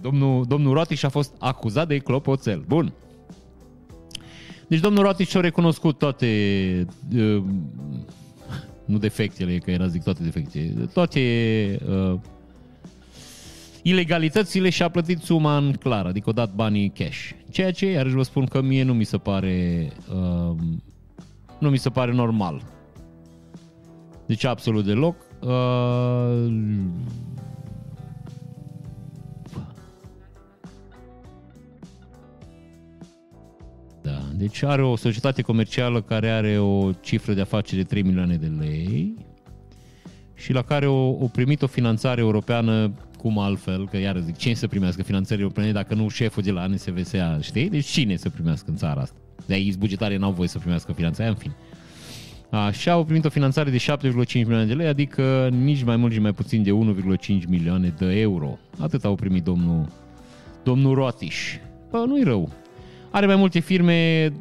Domnul, domnul Rotiș a fost acuzat de clopoțel. Bun. Deci domnul Rotici a recunoscut toate, uh, nu defectele, că era zic toate defectele, toate uh, ilegalitățile și a plătit suma în clar, adică a dat banii cash. Ceea ce, iarăși vă spun că mie nu mi se pare, uh, nu mi se pare normal. Deci absolut deloc. Uh, Da. Deci are o societate comercială care are o cifră de afaceri de 3 milioane de lei și la care o, o primit o finanțare europeană cum altfel, că iară zic, cine să primească finanțări europene dacă nu șeful de la NSVSA, știi? Deci cine să primească în țara asta? De aici bugetare n-au voie să primească finanțarea, în fin. Așa au primit o finanțare de 7,5 milioane de lei, adică nici mai mult, nici mai puțin de 1,5 milioane de euro. Atât au primit domnul, domnul Roatiș. Bă, nu-i rău. Are mai multe firme,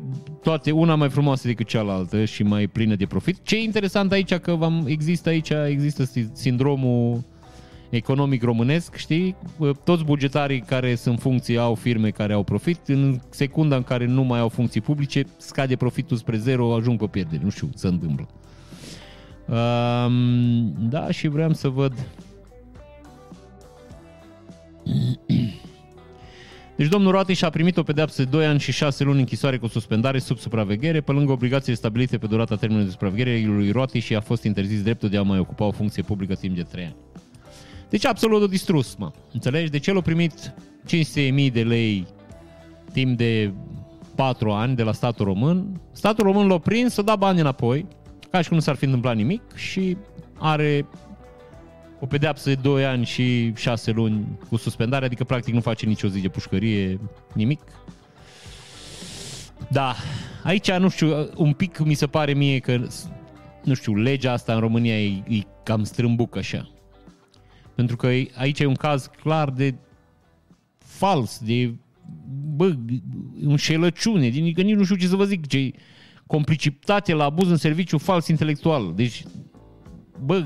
toate una mai frumoasă decât cealaltă și mai plină de profit. Ce e interesant aici că v-am, există aici există sindromul economic românesc, știi? Toți bugetarii care sunt funcții au firme care au profit. În secunda în care nu mai au funcții publice, scade profitul spre zero, ajung pe pierdere. Nu știu, se întâmplă. Um, da, și vreau să văd deci domnul Roatiș a primit o pedeapsă de 2 ani și 6 luni închisoare cu suspendare sub supraveghere, pe lângă obligațiile stabilite pe durata termenului de supraveghere lui Roatiș și a fost interzis dreptul de a mai ocupa o funcție publică timp de 3 ani. Deci absolut o distrus, mă. Înțelegi? Deci el a primit 500.000 de lei timp de 4 ani de la statul român. Statul român l-a prins, să da bani înapoi, ca și cum nu s-ar fi întâmplat nimic și are o pedeapsă de 2 ani și 6 luni cu suspendare, adică practic nu face nicio zi de pușcărie, nimic. Da, aici nu știu, un pic mi se pare mie că, nu știu, legea asta în România e, e cam strâmbuc așa. Pentru că aici e un caz clar de fals, de bă, înșelăciune, din că nici nu știu ce să vă zic, ce complicitate la abuz în serviciu fals intelectual. Deci, bă,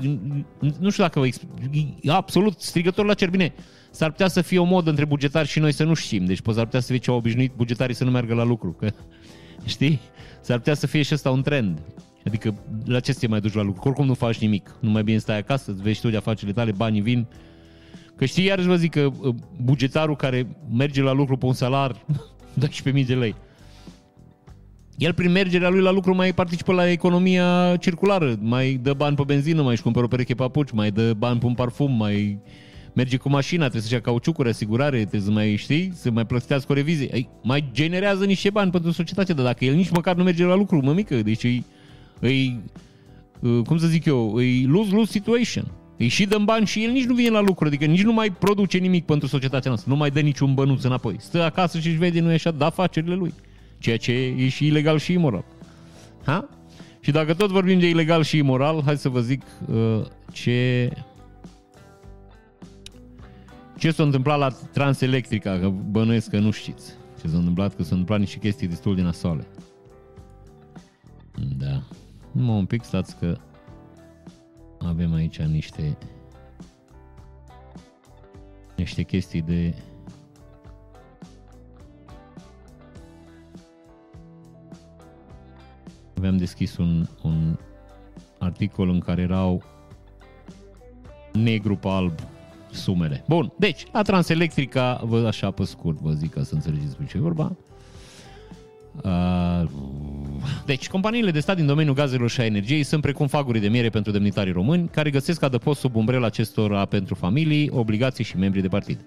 nu știu dacă vă explic, absolut strigător la cer. Bine, s-ar putea să fie o modă între bugetari și noi să nu știm. Deci s-ar putea să fie ceva obișnuit bugetarii să nu meargă la lucru. Că, știi? S-ar putea să fie și ăsta un trend. Adică la ce să te mai duci la lucru? Oricum nu faci nimic. Nu mai bine stai acasă, îți vezi tu de afacerile tale, banii vin. Că știi, iarăși vă zic că uh, bugetarul care merge la lucru pe un salar 12.000 de lei, el prin mergerea lui la lucru mai participă la economia circulară, mai dă bani pe benzină, mai își cumpără o pereche papuci, mai dă bani pe un parfum, mai merge cu mașina, trebuie să-și ia cauciucuri, asigurare, trebuie să mai știi, să mai plătească o revizie. Ei, mai generează niște bani pentru societate, dar dacă el nici măcar nu merge la lucru, mă mică, deci îi, îi cum să zic eu, îi lose-lose situation. Îi și dăm bani și el nici nu vine la lucru, adică nici nu mai produce nimic pentru societatea noastră, nu mai dă niciun bănuț înapoi. Stă acasă și își vede, nu e așa, da afacerile lui. Ceea ce e și ilegal și imoral. Ha? Și dacă tot vorbim de ilegal și imoral, hai să vă zic uh, ce ce s-a întâmplat la Transelectrica, că bănuiesc că nu știți ce s-a întâmplat, că s-au întâmplat niște chestii destul de nasoale. Da. Numai un pic, stați că avem aici niște niște chestii de aveam deschis un, un articol în care erau negru pe alb sumele. Bun, deci, la Transelectrica, vă așa pe scurt, vă zic ca să înțelegeți pe ce e vorba. Uh, deci, companiile de stat din domeniul gazelor și a energiei sunt precum faguri de miere pentru demnitarii români, care găsesc adăpost sub umbrela acestora pentru familii, obligații și membri de partid.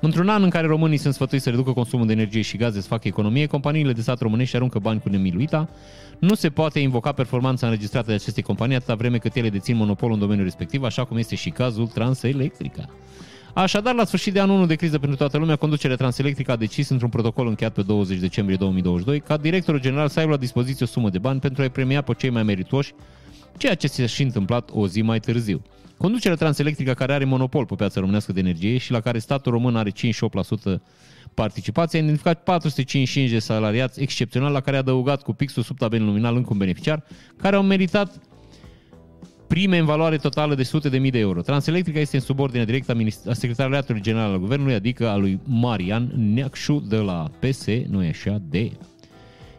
Într-un an în care românii sunt sfătuiți să reducă consumul de energie și gaze să facă economie, companiile de stat românești aruncă bani cu nemiluita. Nu se poate invoca performanța înregistrată de aceste companii atâta vreme cât ele dețin monopolul în domeniul respectiv, așa cum este și cazul Transelectrica. Așadar, la sfârșit de anul 1 de criză pentru toată lumea, conducerea Transelectrica a decis într-un protocol încheiat pe 20 decembrie 2022 ca directorul general să aibă la dispoziție o sumă de bani pentru a-i premia pe cei mai meritoși, ceea ce s-a și întâmplat o zi mai târziu. Conducerea Transelectrica, care are monopol pe piața românească de energie și la care statul român are 58% participație, a identificat 455 de salariați excepționali la care a adăugat cu pixul sub tabel nominal încă un beneficiar, care au meritat prime în valoare totală de sute de mii de euro. Transelectrica este în subordine directă a Secretariatului General al Guvernului, adică a lui Marian Neacșu de la PS, nu e așa, de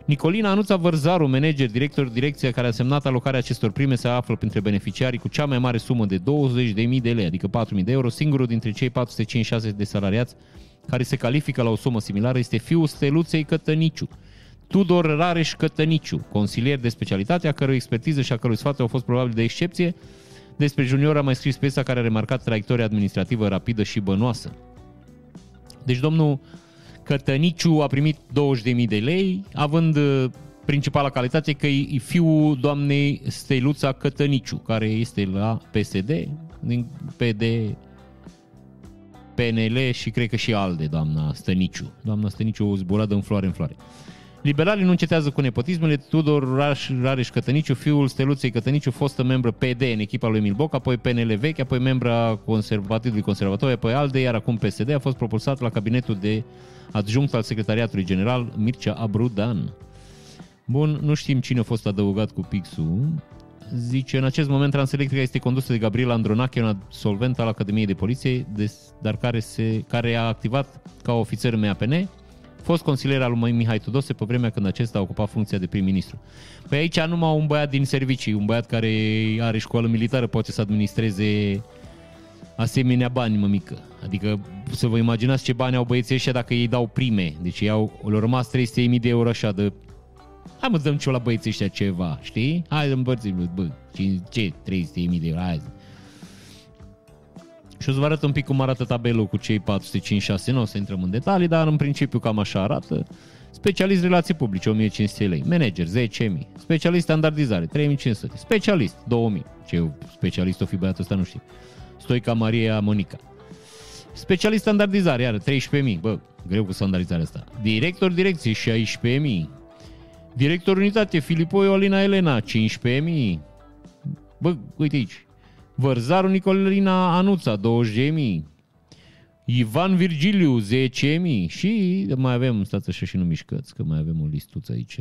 Nicolina Anuța Vărzaru, manager, director direcția care a semnat alocarea acestor prime, se află printre beneficiarii cu cea mai mare sumă de 20.000 de lei, adică 4.000 de euro. Singurul dintre cei 456 de salariați care se califică la o sumă similară este fiul Steluței Cătăniciu. Tudor Rareș Cătăniciu, consilier de specialitate, a cărui expertiză și a cărui sfat au fost probabil de excepție. Despre junior a mai scris piesa care a remarcat traiectoria administrativă rapidă și bănoasă. Deci domnul Cătăniciu a primit 20.000 de lei, având uh, principala calitate că e fiul doamnei Steluța Cătăniciu, care este la PSD, din PD, PNL și cred că și ALDE, doamna Stăniciu. Doamna Stăniciu o zburat în floare în floare. Liberalii nu încetează cu nepotismele. Tudor Raș, Rareș Cătăniciu, fiul Steluței Cătăniciu, fostă membru PD în echipa lui Milboc, apoi PNL vechi, apoi membra Conservativului Conservator, apoi ALDE, iar acum PSD, a fost propulsat la cabinetul de adjunct al Secretariatului General, Mircea Abrudan. Bun, nu știm cine a fost adăugat cu pixul. Zice, în acest moment Transelectrica este condusă de Gabriel Andronache, un absolvent al Academiei de Poliție, dar care, se, care a activat ca ofițer MAPN, fost consilier al lui Mihai Tudose pe vremea când acesta a ocupat funcția de prim-ministru. Păi aici numai un băiat din servicii, un băiat care are școală militară poate să administreze asemenea bani, mă mică. Adică să vă imaginați ce bani au băieții ăștia dacă ei dau prime. Deci ei au, le-au rămas 300.000 de euro așa de... Hai mă, dăm ce la băieții ăștia ceva, știi? Hai să împărțim, bă, ce 300.000 de euro, hai și o să vă arăt un pic cum arată tabelul cu cei 456, nu o să intrăm în detalii, dar în principiu cam așa arată. Specialist relații publice, 1500 lei. Manager, 10.000. Specialist standardizare, 3500. Specialist, 2000. Ce specialist o fi băiatul ăsta, nu știu. Stoica Maria Monica. Specialist standardizare, iar 13.000. Bă, greu cu standardizarea asta. Director direcție, 16.000. Director unitate, Filipoi Olina Elena, 15.000. Bă, uite aici. Vărzaru Nicolina Anuța, 20.000. Ivan Virgiliu, 10.000. Și mai avem, stați așa și nu mișcați, că mai avem o listuță aici.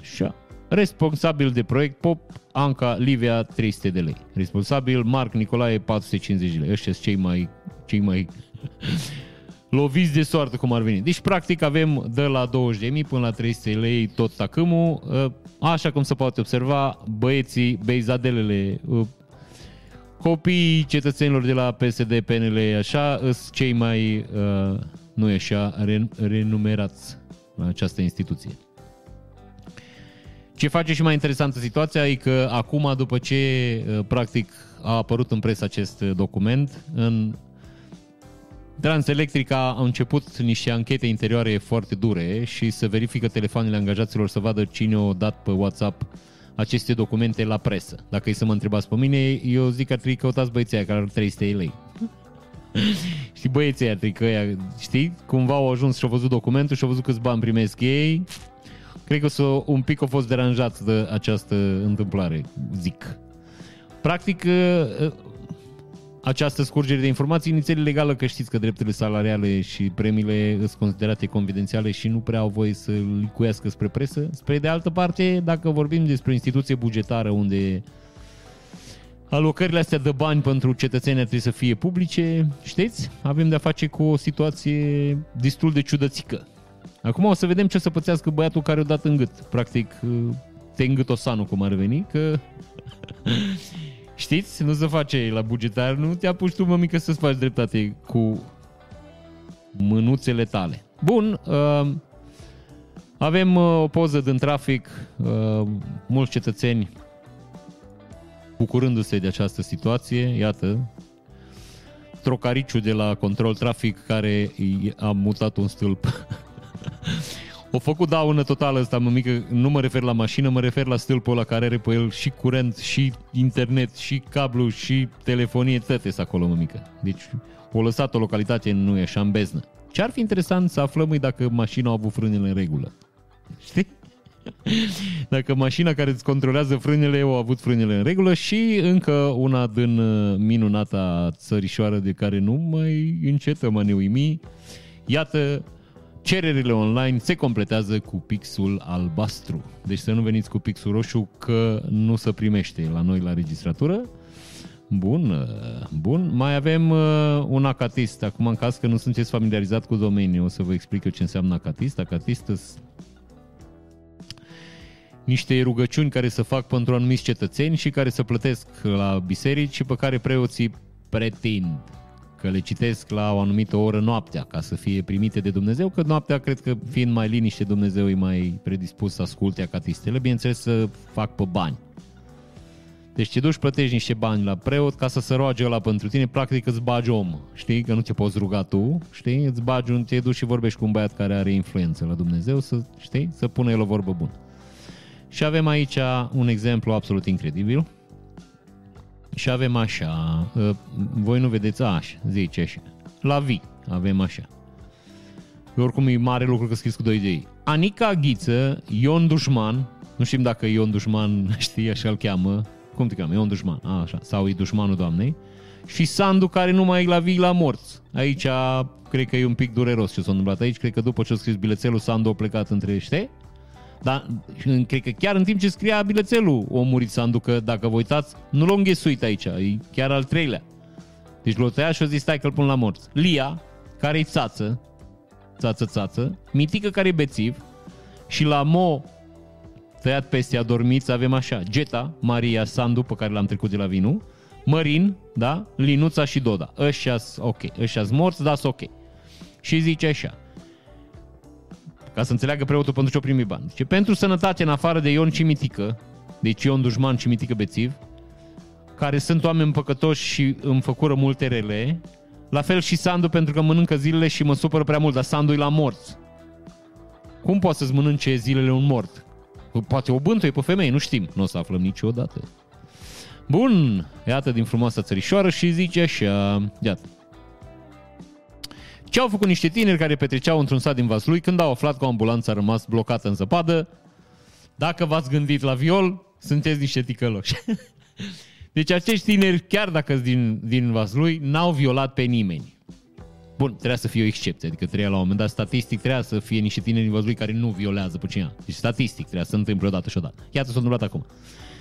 Așa. Responsabil de proiect Pop Anca Livia 300 de lei. Responsabil Marc Nicolae 450 de lei. Ăștia sunt cei mai, cei mai loviți de soartă cum ar veni. Deci practic avem de la 20.000 până la 300 de lei tot tacâmul. Așa cum se poate observa, băieții, beizadelele, copiii cetățenilor de la PSD, PNL, așa, sunt cei mai, nu e așa, renumerați la această instituție. Ce face și mai interesantă situația e că acum, după ce uh, practic a apărut în presă acest document, în Transelectrica au început niște anchete interioare foarte dure și să verifică telefoanele angajaților să vadă cine a dat pe WhatsApp aceste documente la presă. Dacă e să mă întrebați pe mine, eu zic că ar trebui căutați băieții aia care au 300 lei. și băieții aia, că aia, știi, cumva au ajuns și au văzut documentul și au văzut câți bani primesc ei cred că s-o, un pic au fost deranjați de această întâmplare, zic. Practic, ă, ă, această scurgere de informații inițial legală, că știți că drepturile salariale și premiile sunt considerate confidențiale și nu prea au voie să licuiască spre presă. Spre de altă parte, dacă vorbim despre o instituție bugetară unde alocările astea de bani pentru cetățenii trebuie să fie publice, știți, avem de-a face cu o situație destul de ciudățică. Acum o să vedem ce o să pățească băiatul care a dat în gât. Practic, te îngât Osanu, cum ar veni, că... Știți? Nu se face la bugetar, nu te apuci tu, mămică, să-ți faci dreptate cu mânuțele tale. Bun, uh, avem uh, o poză din trafic, uh, mulți cetățeni bucurându-se de această situație, iată, trocariciu de la control trafic care a mutat un stâlp o făcut daună totală asta, mă mică, nu mă refer la mașină, mă refer la stâlpul ăla care are pe el și curent, și internet, și cablu, și telefonie, toate acolo, mă mică. Deci o lăsat o localitate, nu e așa în beznă. Ce ar fi interesant să aflăm dacă mașina a avut frânele în regulă. Știi? Dacă mașina care îți controlează frânele au avut frânele în regulă și încă una din uh, minunata țărișoară de care nu mai încetăm a ne uimi. Iată Cererile online se completează cu pixul albastru. Deci să nu veniți cu pixul roșu că nu se primește la noi la registratură. Bun, uh, bun. Mai avem uh, un acatist. Acum, în caz că nu sunteți familiarizat cu domeniul, o să vă explic eu ce înseamnă acatist. Acatist niște rugăciuni care se fac pentru anumiți cetățeni și care se plătesc la biserici și pe care preoții pretind că le citesc la o anumită oră noaptea ca să fie primite de Dumnezeu, că noaptea cred că fiind mai liniște Dumnezeu e mai predispus să asculte acatistele, bineînțeles să fac pe bani. Deci te duci, plătești niște bani la preot ca să se roage ăla pentru tine, practic îți bagi om, știi, că nu te poți ruga tu, știi, îți bagi un, te duci și vorbești cu un băiat care are influență la Dumnezeu, să, știi, să pună el o vorbă bună. Și avem aici un exemplu absolut incredibil. Și avem așa, ă, voi nu vedeți, așa, zice așa. La vi avem așa. Oricum e mare lucru că scris cu doi de ei. Anica Ghiță, Ion Dușman, nu știm dacă Ion Dușman, știi, așa îl cheamă, cum te cheamă, Ion Dușman, a, așa, sau e dușmanul doamnei, și Sandu care nu mai e la vii la morți. Aici cred că e un pic dureros ce s-a întâmplat aici, cred că după ce a scris bilețelul, Sandu a plecat între, știi? Dar cred că chiar în timp ce scria bilețelul o murit Sandu, că dacă vă uitați, nu l-a înghesuit aici, e chiar al treilea. Deci l-a tăiat și a zis, stai că-l pun la morți. Lia, care e țață, țață, țață, Mitică, care e bețiv, și la Mo, tăiat peste adormiți, avem așa, Geta, Maria, Sandu, pe care l-am trecut de la Vinu, Mărin, da, Linuța și Doda. ăștia ok, ăștia morți, da, ok. Și zice așa, ca să înțeleagă preotul pentru ce o primi bani. Deci, pentru sănătate, în afară de Ion Cimitică, deci Ion Dușman Cimitică Bețiv, care sunt oameni păcătoși și îmi făcură multe rele, la fel și Sandu pentru că mănâncă zilele și mă supără prea mult, dar Sandu e la morți. Cum poți să-ți mănânce zilele un mort? Poate o bântuie pe femeie, nu știm. Nu o să aflăm niciodată. Bun, iată din frumoasa țărișoară și zice așa, iată. Ce au făcut niște tineri care petreceau într-un sat din Vaslui când au aflat că o ambulanță a rămas blocată în zăpadă? Dacă v-ați gândit la viol, sunteți niște ticăloși. Deci acești tineri, chiar dacă sunt din, din Vaslui, n-au violat pe nimeni. Bun, trebuia să fie o excepție, adică trebuia la un moment dat statistic trebuia să fie niște tineri din Vaslui care nu violează pe cineva. Deci statistic trebuia să se întâmple odată și odată. Iată s-a întâmplat acum.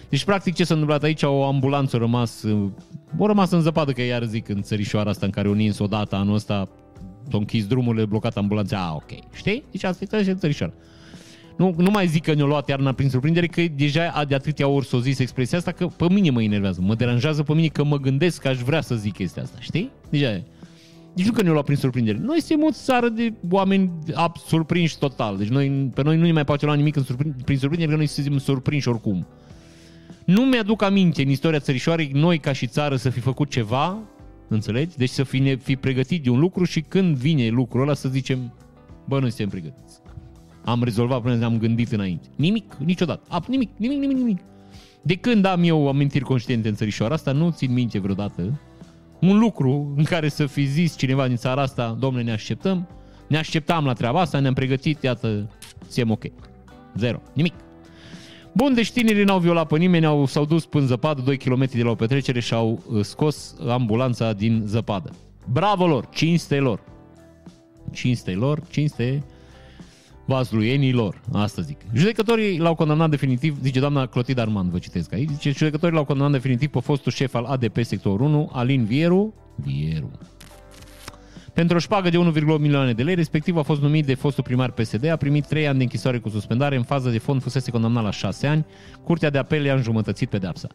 Deci, practic, ce s-a întâmplat aici? O ambulanță a rămas, o rămas în zăpadă, că iar zic în țărișoara asta în care o nins odată anul ăsta, s-au închis drumurile, blocat ambulanța, a, ok. Știi? Deci asta e țărișoara. Nu, nu mai zic că ne-a luat iarna prin surprindere, că deja de atâtea ori s-o zis expresia asta, că pe mine mă enervează. Mă deranjează pe mine că mă gândesc că aș vrea să zic chestia asta, știi? Deja e. Deci nu că ne-a luat prin surprindere. Noi suntem o țară de oameni surprinși total. Deci noi, pe noi nu ne mai poate lua nimic în surprind, prin surprindere, că noi suntem surprinși oricum. Nu mi-aduc aminte în istoria țărișoarei noi ca și țară să fi făcut ceva, înțelegi? Deci să fi, ne, fi pregătit de un lucru și când vine lucrul ăla să zicem, bă, noi suntem pregătiți. Am rezolvat până ne-am gândit înainte. Nimic, niciodată. Ap, nimic, nimic, nimic, nimic. De când am eu amintiri conștiente în țărișoara asta, nu țin minte vreodată un lucru în care să fi zis cineva din țara asta, domnule, ne așteptăm, ne așteptam la treaba asta, ne-am pregătit, iată, suntem ok. Zero. Nimic. Bun, deci tinerii n-au violat pe nimeni, au, s-au dus până zăpadă 2 km de la o petrecere și au uh, scos ambulanța din zăpadă. Bravo lor, cinste lor. Cinste lor, cinste vasluienilor, asta zic. Judecătorii l-au condamnat definitiv, zice doamna Clotilde Armand, vă citesc aici, zice judecătorii l-au condamnat definitiv pe fostul șef al ADP sector 1, Alin Vieru, Vieru. Pentru o șpagă de 1,8 milioane de lei, respectiv a fost numit de fostul primar PSD, a primit 3 ani de închisoare cu suspendare, în fază de fond fusese condamnat la 6 ani, Curtea de Apel i-a înjumătățit pedeapsa.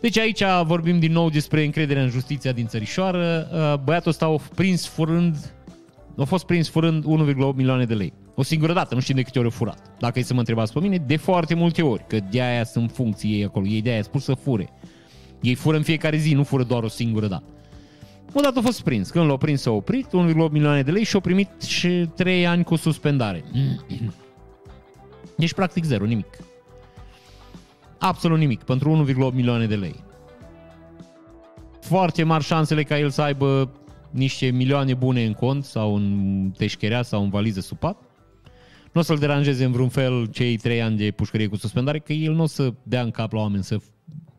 Deci aici vorbim din nou despre încrederea în justiția din țărișoară. Băiatul ăsta a prins furând, a fost prins furând 1,8 milioane de lei. O singură dată, nu știu de câte ori au furat. Dacă e să mă întrebați pe mine, de foarte multe ori, că de aia sunt funcții ei acolo, ei de aia spus să fure. Ei fură în fiecare zi, nu fură doar o singură dată. Odată a fost prins. Când l-au prins, s-a oprit, 1,8 milioane de lei și a primit și 3 ani cu suspendare. Deci, practic, zero, nimic. Absolut nimic, pentru 1,8 milioane de lei. Foarte mari șansele ca el să aibă niște milioane bune în cont sau în teșcherea sau în valiză supat nu o să-l deranjeze în vreun fel cei trei ani de pușcărie cu suspendare, că el nu o să dea în cap la oameni să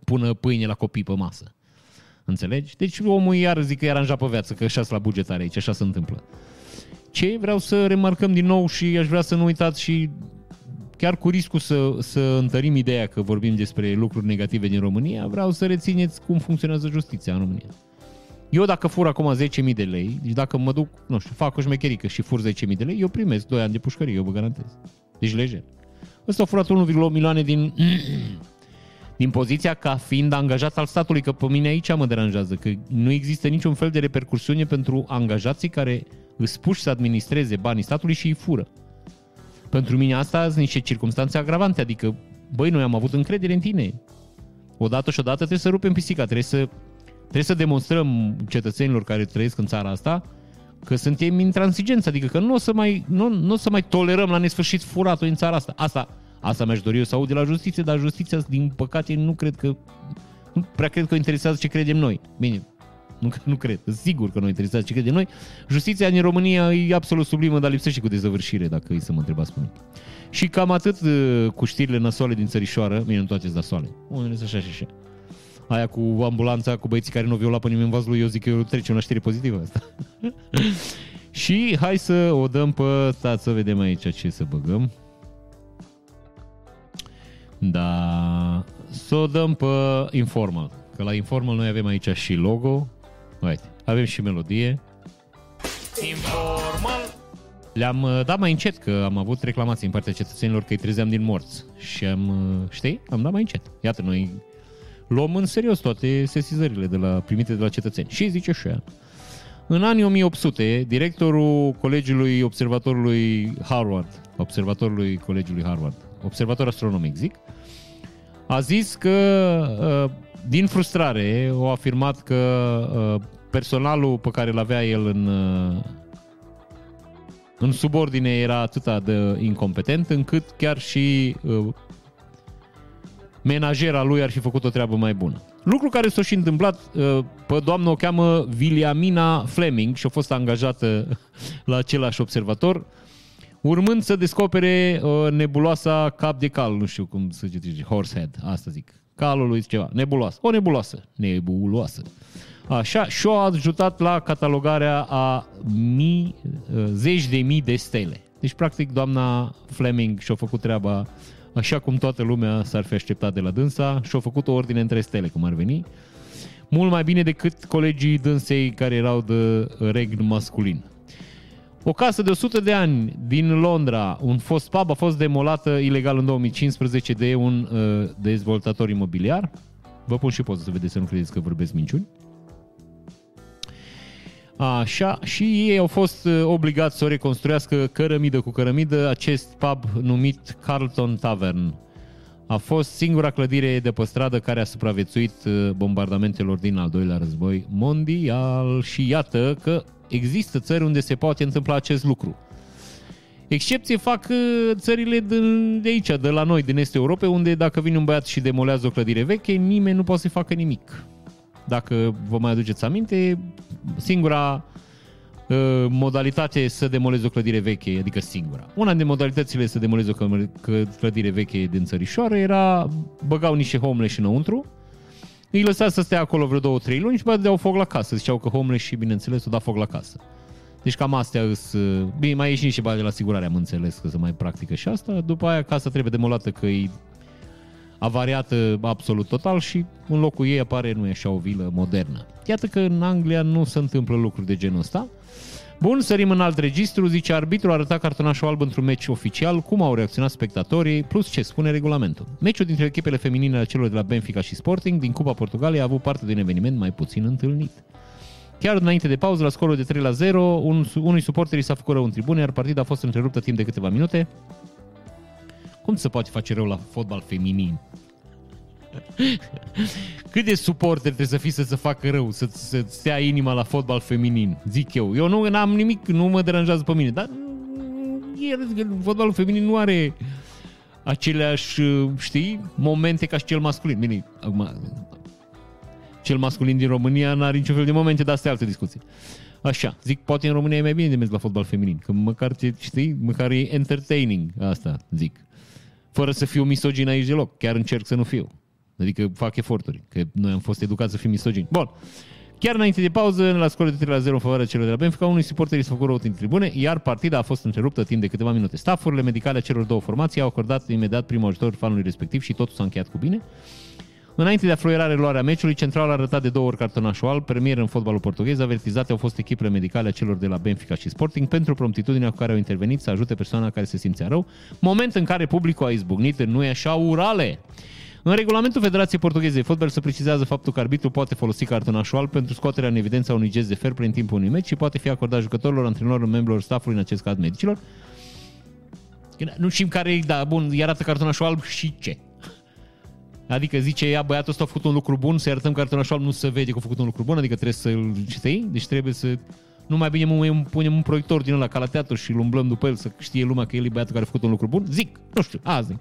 pună pâine la copii pe masă. Înțelegi? Deci omul iar zic că e aranjat pe viață, că așa la bugetare aici, așa se întâmplă. Ce vreau să remarcăm din nou și aș vrea să nu uitați și chiar cu riscul să, să întărim ideea că vorbim despre lucruri negative din România, vreau să rețineți cum funcționează justiția în România. Eu dacă fur acum 10.000 de lei, deci dacă mă duc, nu știu, fac o șmecherică și fur 10.000 de lei, eu primesc 2 ani de pușcărie, eu vă garantez. Deci lejer. Ăsta a furat 1,8 milioane din, din poziția ca fiind angajat al statului, că pe mine aici mă deranjează, că nu există niciun fel de repercursiune pentru angajații care îți puși să administreze banii statului și îi fură. Pentru mine asta sunt niște circunstanțe agravante, adică, băi, noi am avut încredere în tine. Odată și odată trebuie să rupem pisica, trebuie să Trebuie să demonstrăm cetățenilor care trăiesc în țara asta că suntem intransigenți, adică că nu o să mai, nu, nu o să mai tolerăm la nesfârșit furatul în țara asta. Asta, asta mi-aș dori eu să aud de la justiție, dar justiția, din păcate, nu cred că, nu prea cred că o interesează ce credem noi. Bine, nu, nu cred, sigur că nu interesează ce credem noi. Justiția din România e absolut sublimă, dar lipsește cu dezăvârșire, dacă îi să mă întrebați pe mine. Și cam atât uh, cu știrile nasoale din țărișoară, bine, nu toate nasoale, unele sunt așa și așa aia cu ambulanța, cu băieții care nu viola pe nimeni în vazul, eu zic că eu trecem la știri pozitivă asta. și hai să o dăm pe, stați să vedem aici ce să băgăm. Da, să o dăm pe Informal. Că la Informal noi avem aici și logo. Uite, avem și melodie. Informal. Le-am uh, dat mai încet, că am avut reclamații în partea cetățenilor că îi trezeam din morți. Și am, uh, știi, am dat mai încet. Iată, noi luăm în serios toate sesizările de la, primite de la cetățeni. Și zice așa. În anii 1800, directorul Colegiului Observatorului Harvard, Observatorului Colegiului Harvard, observator astronomic, zic, a zis că, uh, din frustrare, a afirmat că uh, personalul pe care îl avea el în, uh, în subordine era atâta de incompetent încât chiar și uh, menajera lui ar fi făcut o treabă mai bună. Lucru care s-a și întâmplat, uh, pe doamnă o cheamă Williamina Fleming și a fost angajată la același observator, urmând să descopere uh, nebuloasa cap de cal, nu știu cum să zice, horsehead, asta zic, calul lui ceva, nebuloasă, o nebuloasă, nebuloasă. Așa, și a ajutat la catalogarea a mii, uh, zeci de mii de stele. Deci, practic, doamna Fleming și-a făcut treaba așa cum toată lumea s-ar fi așteptat de la dânsa și-a făcut o ordine între stele, cum ar veni, mult mai bine decât colegii dânsei care erau de regn masculin. O casă de 100 de ani din Londra, un fost pub, a fost demolată ilegal în 2015 de un uh, dezvoltator imobiliar. Vă pun și poză să vedeți să nu credeți că vorbesc minciuni. Așa, și ei au fost uh, obligați să o reconstruiască cărămidă cu cărămidă, acest pub numit Carlton Tavern. A fost singura clădire de pe stradă care a supraviețuit uh, bombardamentelor din al doilea război mondial și iată că există țări unde se poate întâmpla acest lucru. Excepție fac uh, țările de aici, de la noi, din Est Europe, unde dacă vine un băiat și demolează o clădire veche, nimeni nu poate să facă nimic. Dacă vă mai aduceți aminte, singura uh, modalitate să demolezi o clădire veche, adică singura. Una din modalitățile să demolezi o clădire veche din țărișoară era băgau niște homeless înăuntru, îi lăsa să stea acolo vreo două, trei luni și după dau foc la casă. Ziceau că homeless și, bineînțeles, o da foc la casă. Deci cam astea îs... Uh, bine, mai ieși și bani de la asigurare, am înțeles că se mai practică și asta. După aia casa trebuie demolată că e avariată absolut total și în locul ei apare, nu e așa, o vilă modernă. Iată că în Anglia nu se întâmplă lucruri de genul ăsta. Bun, sărim în alt registru, zice arbitru a arătat cartonașul alb într-un meci oficial, cum au reacționat spectatorii, plus ce spune regulamentul. Meciul dintre echipele feminine ale celor de la Benfica și Sporting din Cupa Portugaliei a avut parte de un eveniment mai puțin întâlnit. Chiar înainte de pauză, la scorul de 3 la 0, un, unui suporter i s-a făcut rău în tribune, iar partida a fost întreruptă timp de câteva minute. Cum se poate face rău la fotbal feminin? Cât de suporter trebuie să fii să se facă rău, să, să stea inima la fotbal feminin, zic eu. Eu nu am nimic, nu mă deranjează pe mine, dar fotbalul feminin nu are aceleași, știi, momente ca și cel masculin. Bine, acum, cel masculin din România n-are niciun fel de momente, dar asta e altă discuție. Așa, zic, poate în România e mai bine de mers la fotbal feminin, că măcar, știi, măcar e entertaining, asta zic. Fără să fiu misogin aici deloc, chiar încerc să nu fiu. Adică fac eforturi, că noi am fost educați să fim misogini. Bun. Chiar înainte de pauză, la scorul de 3 la 0 în favoarea celor de la Benfica, unui suporteri s-a făcut rău în tribune, iar partida a fost întreruptă timp de câteva minute. Staffurile medicale a celor două formații au acordat imediat primul ajutor fanului respectiv și totul s-a încheiat cu bine. Înainte de a fluiera reluarea meciului, central a arătat de două ori cartonașul alb, premier în fotbalul portughez, avertizate au fost echipele medicale a celor de la Benfica și Sporting pentru promptitudinea cu care au intervenit să ajute persoana care se simțea rău, moment în care publicul a izbucnit în nu e așa urale. În regulamentul Federației Portugheze de Fotbal se precizează faptul că arbitru poate folosi cartonașul alb pentru scoaterea în evidență a unui gest de fair play în timpul unui meci și poate fi acordat jucătorilor, antrenorilor, membrilor staffului, în acest caz medicilor. Nu știm care e, da, bun, îi arată cartonașul alb și ce? Adică zice ea, băiatul ăsta a făcut un lucru bun, să arătăm cartonașul alb, nu se vede că a făcut un lucru bun, adică trebuie să-l știi, deci trebuie să nu mai bine mă punem un proiector din ăla ca la teatru și îl umblăm după el să știe lumea că el e băiatul care a făcut un lucru bun? Zic, nu știu, azi.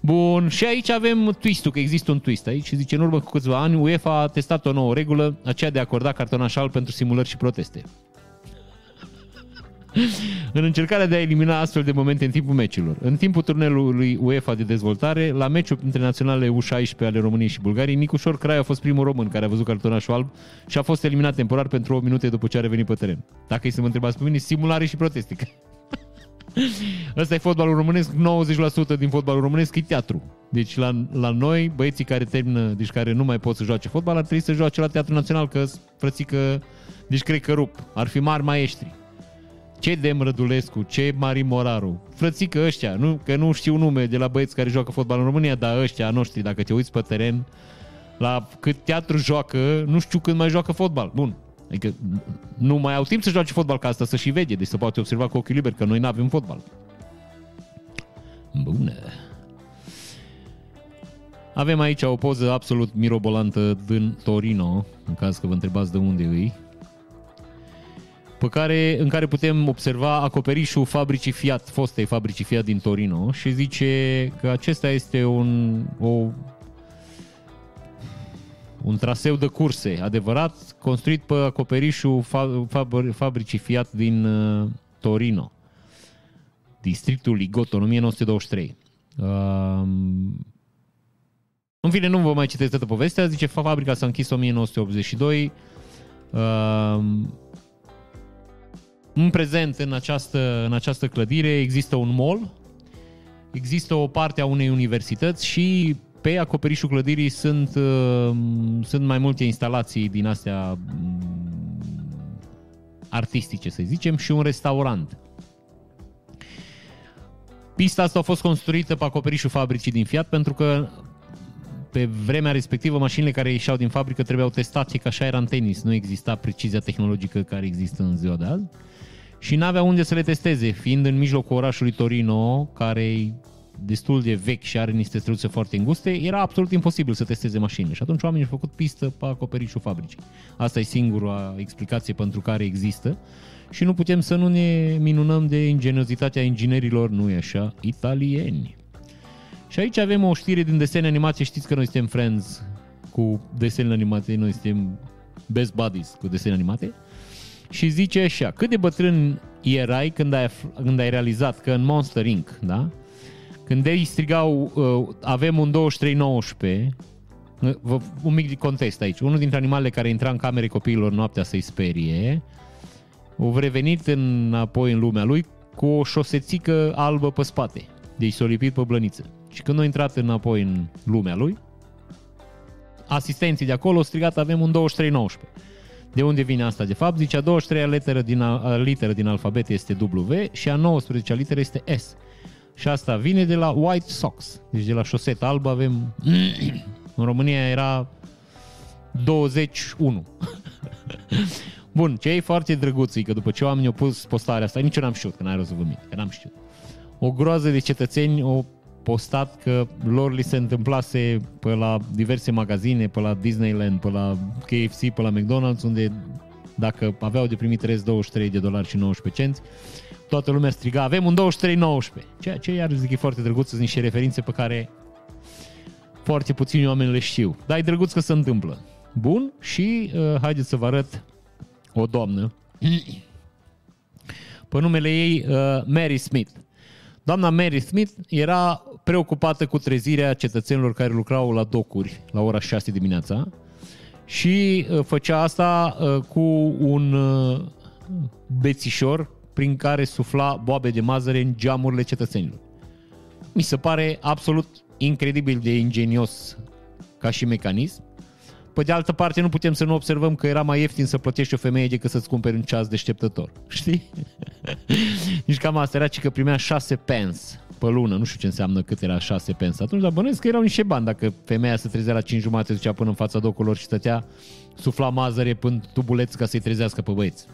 Bun, și aici avem twist-ul, că există un twist aici. Zice, în urmă cu câțiva ani, UEFA a testat o nouă regulă, aceea de a acorda cartonaș alb pentru simulări și proteste. în încercarea de a elimina astfel de momente în timpul meciurilor. În timpul turnelului UEFA de dezvoltare, la meciul între naționale U16 ale României și Bulgariei, Nicușor Crai a fost primul român care a văzut cartonașul alb și a fost eliminat temporar pentru 8 minute după ce a revenit pe teren. Dacă e să mă întrebați pe mine, simulare și proteste. Ăsta e fotbalul românesc, 90% din fotbalul românesc e teatru. Deci la, la noi, băieții care termină, deci care nu mai pot să joace fotbal, ar trebui să joace la Teatru Național, că frățică, deci cred că rup. Ar fi mari maestri. Ce Dem Rădulescu, ce Mari Moraru, frățică ăștia, nu, că nu știu nume de la băieți care joacă fotbal în România, dar ăștia noștri, dacă te uiți pe teren, la cât teatru joacă, nu știu când mai joacă fotbal. Bun, Adică nu mai au timp să joace fotbal ca asta, să și vede, deci să poate observa cu ochiul liber că noi nu avem fotbal. Bună! Avem aici o poză absolut mirobolantă din Torino, în caz că vă întrebați de unde îi. Pe care, în care putem observa acoperișul fabricii Fiat, fostei fabricii Fiat din Torino și zice că acesta este un, o, un traseu de curse adevărat construit pe acoperișul fabricii Fiat din uh, Torino, districtul Ligoto, în 1923. Um, în fine, nu vă mai citesc toată povestea. Zice, fabrica s-a închis în 1982. Um, în prezent, în această, în această clădire, există un mall, există o parte a unei universități și pe acoperișul clădirii sunt, uh, sunt mai multe instalații din astea mm, artistice, să zicem, și un restaurant. Pista asta a fost construită pe acoperișul fabricii din Fiat pentru că pe vremea respectivă mașinile care ieșeau din fabrică trebuiau testate, că așa era în tenis, nu exista precizia tehnologică care există în ziua de azi și n-avea unde să le testeze, fiind în mijlocul orașului Torino, care e destul de vechi și are niște străduțe foarte înguste, era absolut imposibil să testeze mașinile. Și atunci oamenii au făcut pistă pe acoperișul fabricii. Asta e singura explicație pentru care există. Și nu putem să nu ne minunăm de ingeniozitatea inginerilor, nu e așa, italieni. Și aici avem o știre din desene animate. Știți că noi suntem friends cu desene animate, noi suntem best buddies cu desene animate și zice așa, cât de bătrân erai când ai, când ai realizat că în Monster Inc., da? Când ei strigau, uh, avem un 23-19, uh, un mic context aici, unul dintre animalele care intra în camere copiilor noaptea să-i sperie, au revenit înapoi în lumea lui cu o șosețică albă pe spate, deci s-a lipit pe blăniță. Și când a intrat înapoi în lumea lui, asistenții de acolo au strigat, avem un 23-19. De unde vine asta? De fapt, zice a 23-a literă din, literă din alfabet este W și a 19-a literă este S. Și asta vine de la White Sox. Deci de la șoseta albă avem... în România era 21. Bun, ce e foarte drăguț că după ce oamenii au pus postarea asta, nici eu n-am știut, că n-ai rost să vă mint, că n-am știut. O groază de cetățeni o postat că lor li se întâmplase pe la diverse magazine, pe la Disneyland, pe la KFC, pe la McDonald's, unde dacă aveau de primit rest 23 de dolari și 19 cenți, toată lumea striga, avem un 23-19. Ceea ce iar zic e foarte drăguț, sunt niște referințe pe care foarte puțini oameni le știu. Dar e drăguț că se întâmplă. Bun, și uh, haideți să vă arăt o doamnă pe numele ei uh, Mary Smith. Doamna Mary Smith era preocupată cu trezirea cetățenilor care lucrau la docuri la ora 6 dimineața și uh, făcea asta uh, cu un uh, bețișor prin care sufla boabe de mazăre în geamurile cetățenilor. Mi se pare absolut incredibil de ingenios ca și mecanism. Pe de altă parte, nu putem să nu observăm că era mai ieftin să plătești o femeie decât să-ți cumperi un ceas deșteptător. Știi? Nici cam asta era, ci că primea 6 pence pe lună. Nu știu ce înseamnă cât era 6 pence atunci, dar bănuiesc că erau niște bani. Dacă femeia se trezea la 5 jumate, ducea până în fața docurilor și stătea, sufla mazăre până tubuleț ca să-i trezească pe băieți.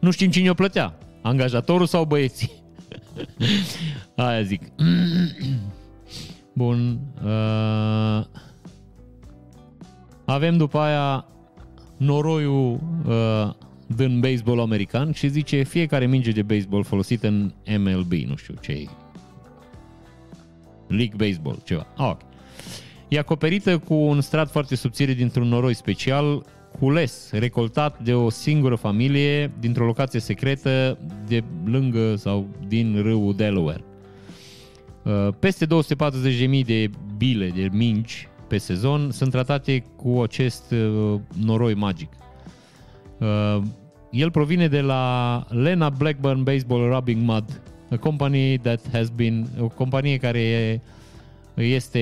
Nu știm cine o plătea. Angajatorul sau băieții? Aia zic. Bun. Uh... Avem după aia noroiul uh, din baseball american și zice fiecare minge de baseball folosită în MLB, nu știu ce e. League Baseball, ceva. Ah, ok. E acoperită cu un strat foarte subțire dintr-un noroi special, cules, recoltat de o singură familie dintr-o locație secretă de lângă sau din râul Delaware. Uh, peste 240.000 de bile de mingi pe sezon sunt tratate cu acest uh, noroi magic. Uh, el provine de la Lena Blackburn Baseball Rubbing Mud, a company that has been, o companie care este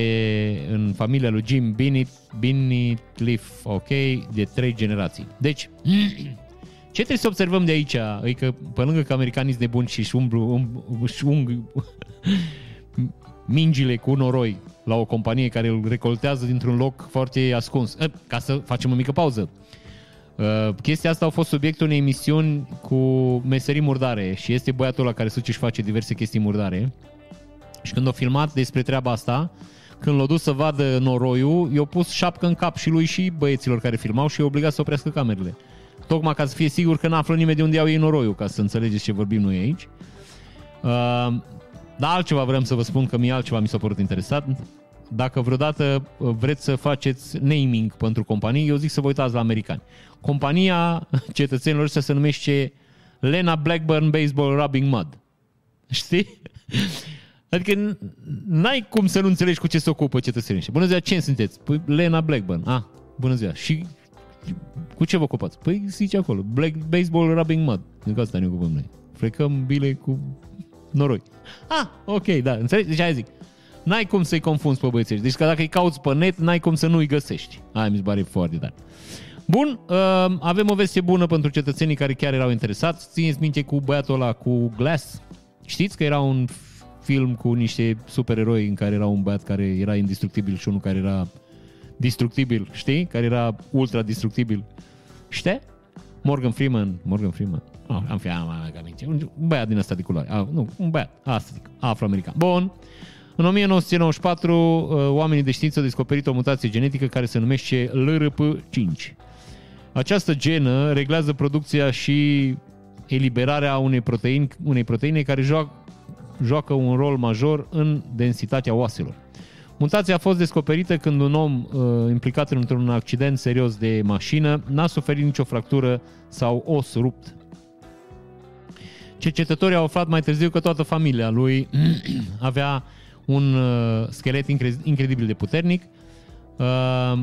în familia lui Jim Binnit, Binnit Cliff, ok, de trei generații. Deci, ce trebuie să observăm de aici? E că pe lângă că americanii sunt nebuni și își umblu, um, își ung mingile cu noroi la o companie care îl recoltează dintr-un loc foarte ascuns. Ca să facem o mică pauză. Uh, chestia asta a fost subiectul unei emisiuni cu meserii murdare și este băiatul ăla care suce și face diverse chestii murdare. Și când a filmat despre treaba asta, când l-a dus să vadă noroiul, i-a pus șapcă în cap și lui și băieților care filmau și i-a obligat să oprească camerele. Tocmai ca să fie sigur că n-află nimeni de unde iau ei noroiul, ca să înțelegeți ce vorbim noi aici. Uh, dar altceva vreau să vă spun că mie altceva mi s-a părut interesant. Dacă vreodată vreți să faceți naming pentru companii, eu zic să vă uitați la americani. Compania cetățenilor ăștia se numește Lena Blackburn Baseball Rubbing Mud. Știi? Adică n-ai cum să nu înțelegi cu ce se ocupă cetățenii ăștia. Bună ziua, ce sunteți? Păi Lena Blackburn. Ah, bună ziua. Și cu ce vă ocupați? Păi zice acolo, Black Baseball Rubbing Mud. Din asta ne ocupăm noi. Frecăm bile cu noroi. Ah, ok, da, înțelegi? Deci aia zic. N-ai cum să-i confunzi pe băieții Deci că dacă îi cauți pe net, n-ai cum să nu-i găsești. Aia mi se pare foarte tare. Bun, uh, avem o vestie bună pentru cetățenii care chiar erau interesați. Țineți minte cu băiatul ăla cu Glass? Știți că era un film cu niște supereroi în care era un băiat care era indestructibil și unul care era destructibil, știi? Care era ultra destructibil. Știi? Morgan Freeman, Morgan Freeman. Oh, am fi am, am, un băiat din ăsta de culoare. Ah, nu, un băiat, asta zic, afroamerican. Bun. În 1994, uh, oamenii de știință au descoperit o mutație genetică care se numește LRP5. Această genă reglează producția și eliberarea unei proteine, unei proteine care joacă, joacă un rol major în densitatea oaselor. Mutația a fost descoperită când un om uh, implicat într-un accident serios de mașină n-a suferit nicio fractură sau os rupt. Cercetătorii au aflat mai târziu că toată familia lui avea un uh, schelet incre- incredibil de puternic. Uh,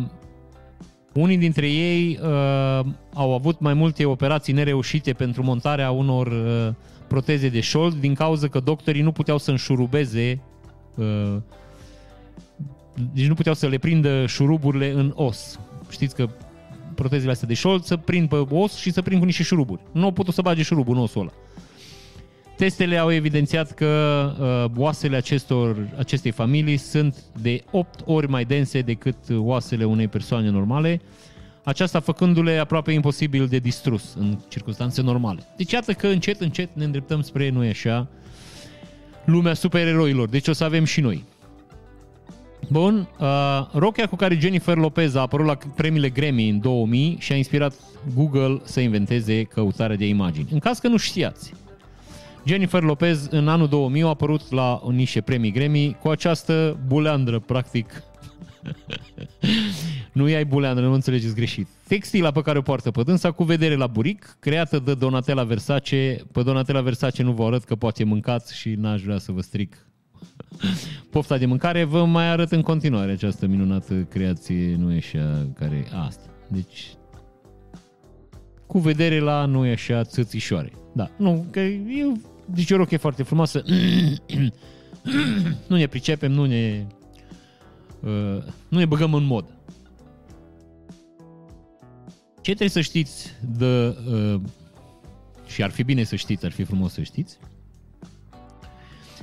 unii dintre ei uh, au avut mai multe operații nereușite pentru montarea unor uh, proteze de șold din cauza că doctorii nu puteau să înșurubeze uh, deci nu puteau să le prindă șuruburile în os. Știți că protezele astea de șold să prind pe os și să prind cu niște șuruburi. Nu au putut să bage șurubul în osul ăla. Testele au evidențiat că uh, oasele acestor, acestei familii sunt de 8 ori mai dense decât oasele unei persoane normale, aceasta făcându-le aproape imposibil de distrus în circunstanțe normale. Deci iată că încet, încet ne îndreptăm spre, nu așa, lumea supereroilor. Deci o să avem și noi. Bun, uh, rochia cu care Jennifer Lopez a apărut la premiile Grammy în 2000 și a inspirat Google să inventeze căutarea de imagini. În caz că nu știați, Jennifer Lopez în anul 2000 a apărut la niște premii Grammy cu această buleandră, practic. nu i-ai buleandră, nu înțelegeți greșit. Textila pe care o poartă pe dânsa cu vedere la buric, creată de Donatella Versace. Pe Donatella Versace nu vă arăt că poate mâncați și n-aș vrea să vă stric pofta de mâncare. Vă mai arăt în continuare această minunată creație, nu e așa, care asta. Deci, cu vedere la, nu e așa, țățișoare. Da, nu, că eu deci o rochie foarte frumoasă. nu ne pricepem, nu ne, uh, nu ne băgăm în mod. Ce trebuie să știți de, uh, și ar fi bine să știți, ar fi frumos să știți,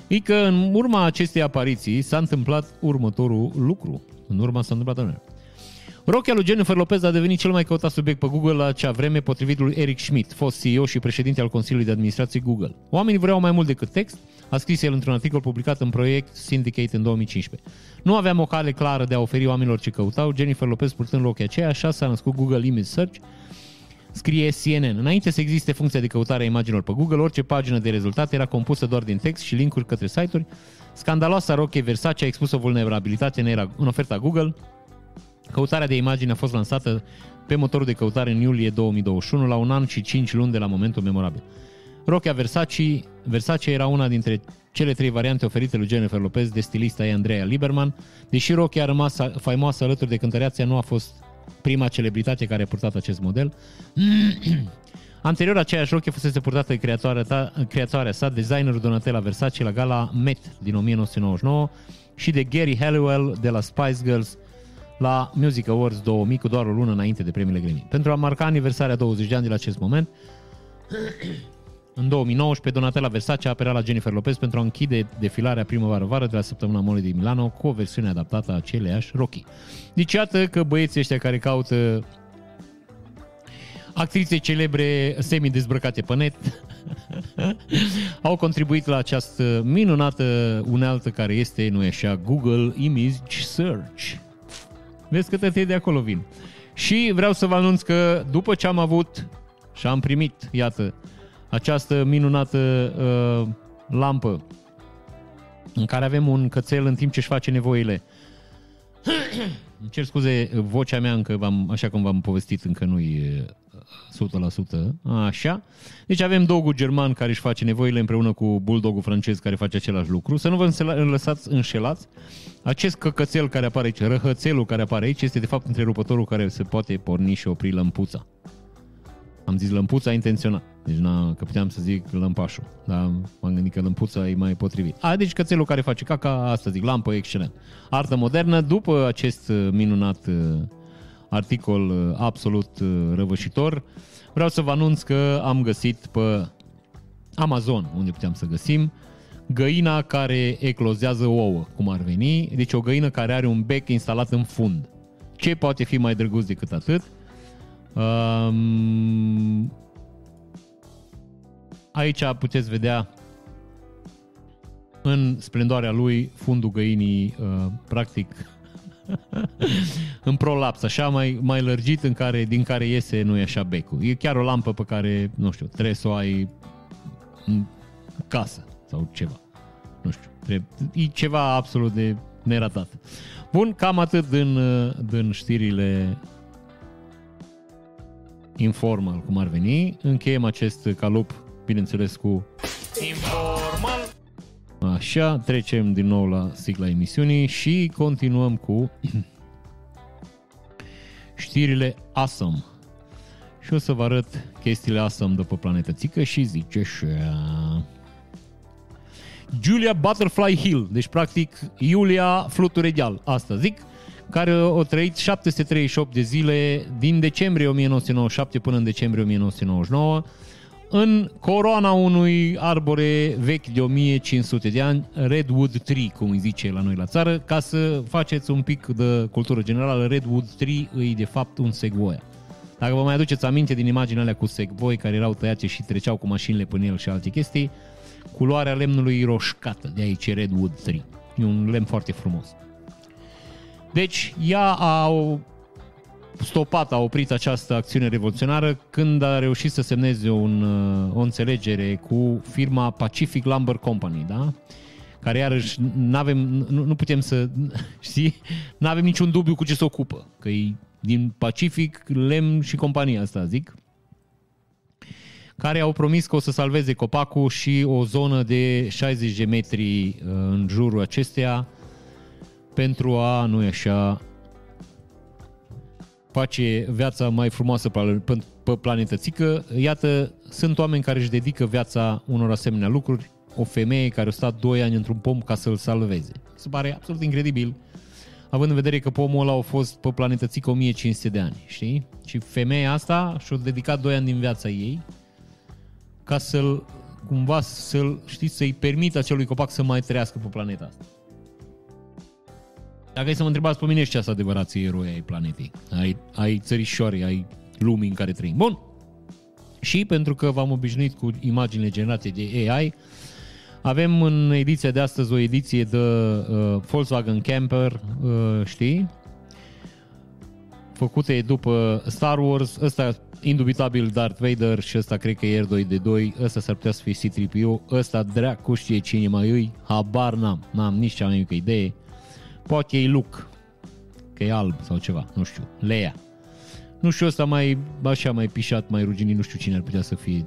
e că în urma acestei apariții s-a întâmplat următorul lucru. În urma s-a întâmplat anul. Rochia lui Jennifer Lopez a devenit cel mai căutat subiect pe Google la acea vreme, potrivit lui Eric Schmidt, fost CEO și președinte al Consiliului de Administrație Google. Oamenii vreau mai mult decât text, a scris el într-un articol publicat în proiect Syndicate în 2015. Nu aveam o cale clară de a oferi oamenilor ce căutau, Jennifer Lopez purtând rochia aceea, așa s-a născut Google Image Search, scrie CNN. Înainte să existe funcția de căutare a imaginilor pe Google, orice pagină de rezultate era compusă doar din text și linkuri către site-uri. Scandaloasa roche Versace a expus o vulnerabilitate în oferta Google, Căutarea de imagini a fost lansată pe motorul de căutare în iulie 2021, la un an și 5 luni de la momentul memorabil. Rochia Versace, Versace era una dintre cele trei variante oferite lui Jennifer Lopez de stilista ei Andrea Lieberman, deși rochia a rămas faimoasă alături de cântăreața, nu a fost prima celebritate care a purtat acest model. Anterior, aceeași rochie fusese purtată de creatoarea, ta, creatoarea sa, designerul Donatella Versace la gala Met din 1999 și de Gary Halliwell de la Spice Girls la Music Awards 2000 cu doar o lună înainte de premiile Grammy. Pentru a marca aniversarea 20 de ani de la acest moment, în 2019, Donatella Versace a apelat la Jennifer Lopez pentru a închide defilarea primăvară-vară de la săptămâna Mole din Milano cu o versiune adaptată a aceleași Rocky. Deci iată că băieții ăștia care caută actrițe celebre semi-dezbrăcate pe net au contribuit la această minunată unealtă care este, nu e așa, Google Image Search. Vezi că tătei de acolo vin. Și vreau să vă anunț că după ce am avut și am primit, iată, această minunată uh, lampă în care avem un cățel în timp ce își face nevoile. Îmi cer scuze, vocea mea încă, v-am, așa cum v-am povestit, încă nu e 100%. Așa. Deci avem dogul german care își face nevoile împreună cu bulldogul francez care face același lucru. Să nu vă lăsați înșelați. Acest căcățel care apare aici, răhățelul care apare aici, este de fapt întrerupătorul care se poate porni și opri lămpuța. Am zis lămpuța intenționat. Deci na, că puteam să zic lămpașul. Dar m-am gândit că lămpuța e mai potrivit. A, deci cățelul care face caca, asta zic, lampă, excelent. Artă modernă, după acest uh, minunat uh, articol uh, absolut răvășitor, vreau să vă anunț că am găsit pe Amazon, unde puteam să găsim, găina care eclozează ouă, cum ar veni, deci o găină care are un bec instalat în fund. Ce poate fi mai drăguț decât atât? Um, aici puteți vedea în splendoarea lui fundul găinii, uh, practic, în prolaps, așa mai, mai lărgit, în care, din care iese, nu e așa becul. E chiar o lampă pe care, nu știu, trebuie să o ai în casă sau ceva. Nu știu, trebuie, e ceva absolut de neratat. Bun, cam atât din, uh, din știrile informal, cum ar veni. Încheiem acest calup, bineînțeles, cu informal. Așa, trecem din nou la sigla emisiunii și continuăm cu știrile awesome. Și o să vă arăt chestiile awesome după Planeta Țică și zice așa... Julia Butterfly Hill, deci practic Iulia Fluturedeal, asta zic care au trăit 738 de zile din decembrie 1997 până în decembrie 1999 în coroana unui arbore vechi de 1500 de ani, Redwood Tree, cum îi zice la noi la țară, ca să faceți un pic de cultură generală, Redwood Tree îi de fapt un segvoia. Dacă vă mai aduceți aminte din imaginele alea cu segvoi care erau tăiate și treceau cu mașinile până el și alte chestii, culoarea lemnului e roșcată, de aici Redwood Tree. E un lemn foarte frumos. Deci, ea a stopat, a oprit această acțiune revoluționară când a reușit să semneze un, uh, o înțelegere cu firma Pacific Lumber Company, da? care iarăși n-avem, nu, nu putem să, știi, nu avem niciun dubiu cu ce se ocupă, că e din Pacific, lemn și compania asta, zic, care au promis că o să salveze copacul și o zonă de 60 de metri uh, în jurul acesteia, pentru a, nu așa, face viața mai frumoasă pe, pe planetă Țică. Iată, sunt oameni care își dedică viața unor asemenea lucruri. O femeie care a stat 2 ani într-un pom ca să-l salveze. Se pare absolut incredibil, având în vedere că pomul ăla a fost pe planetă Țică 1500 de ani, știi? Și femeia asta și-a dedicat 2 ani din viața ei ca să-l, cumva, să-l, știți, să-i permită acelui copac să mai trăiască pe planeta asta. Dacă e să mă întrebați pe mine, ce adevărații eroi ai planetei, ai, ai țărișoare, ai lumii în care trăim. Bun. Și pentru că v-am obișnuit cu imaginile generate de AI, avem în ediția de astăzi o ediție de uh, Volkswagen Camper, uh, știi? Făcute după Star Wars, ăsta indubitabil Darth Vader și ăsta cred că e R2D2, ăsta s-ar putea să fie C-3PO, ăsta dracu știe cine mai îi, habar n-am, n-am nici cea mai mică idee. Poate e Luke, că e alb sau ceva, nu știu, Leia. Nu știu, ăsta mai, așa, mai pișat, mai ruginit, nu știu cine ar putea să fie.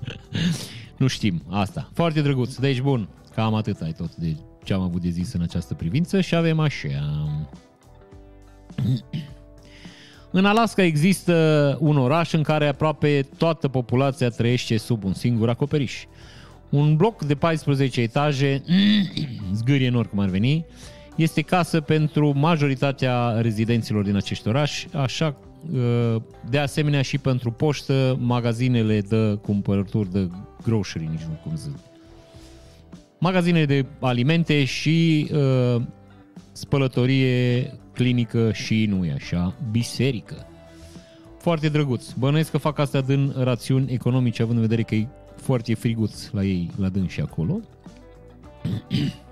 nu știm, asta. Foarte drăguț, deci bun, cam atât ai tot de ce am avut de zis în această privință și avem așa. În Alaska există un oraș în care aproape toată populația trăiește sub un singur acoperiș. Un bloc de 14 etaje, zgârie nor cum ar veni, este casă pentru majoritatea rezidenților din acești orași, așa uh, de asemenea și pentru poștă, magazinele de cumpărături de grocery, nici nu cum zic. Magazine de alimente și uh, spălătorie, clinică și, nu e așa, biserică. Foarte drăguț. Bănuiesc că fac asta din rațiuni economice, având în vedere că e foarte friguț la ei, la dâns și acolo.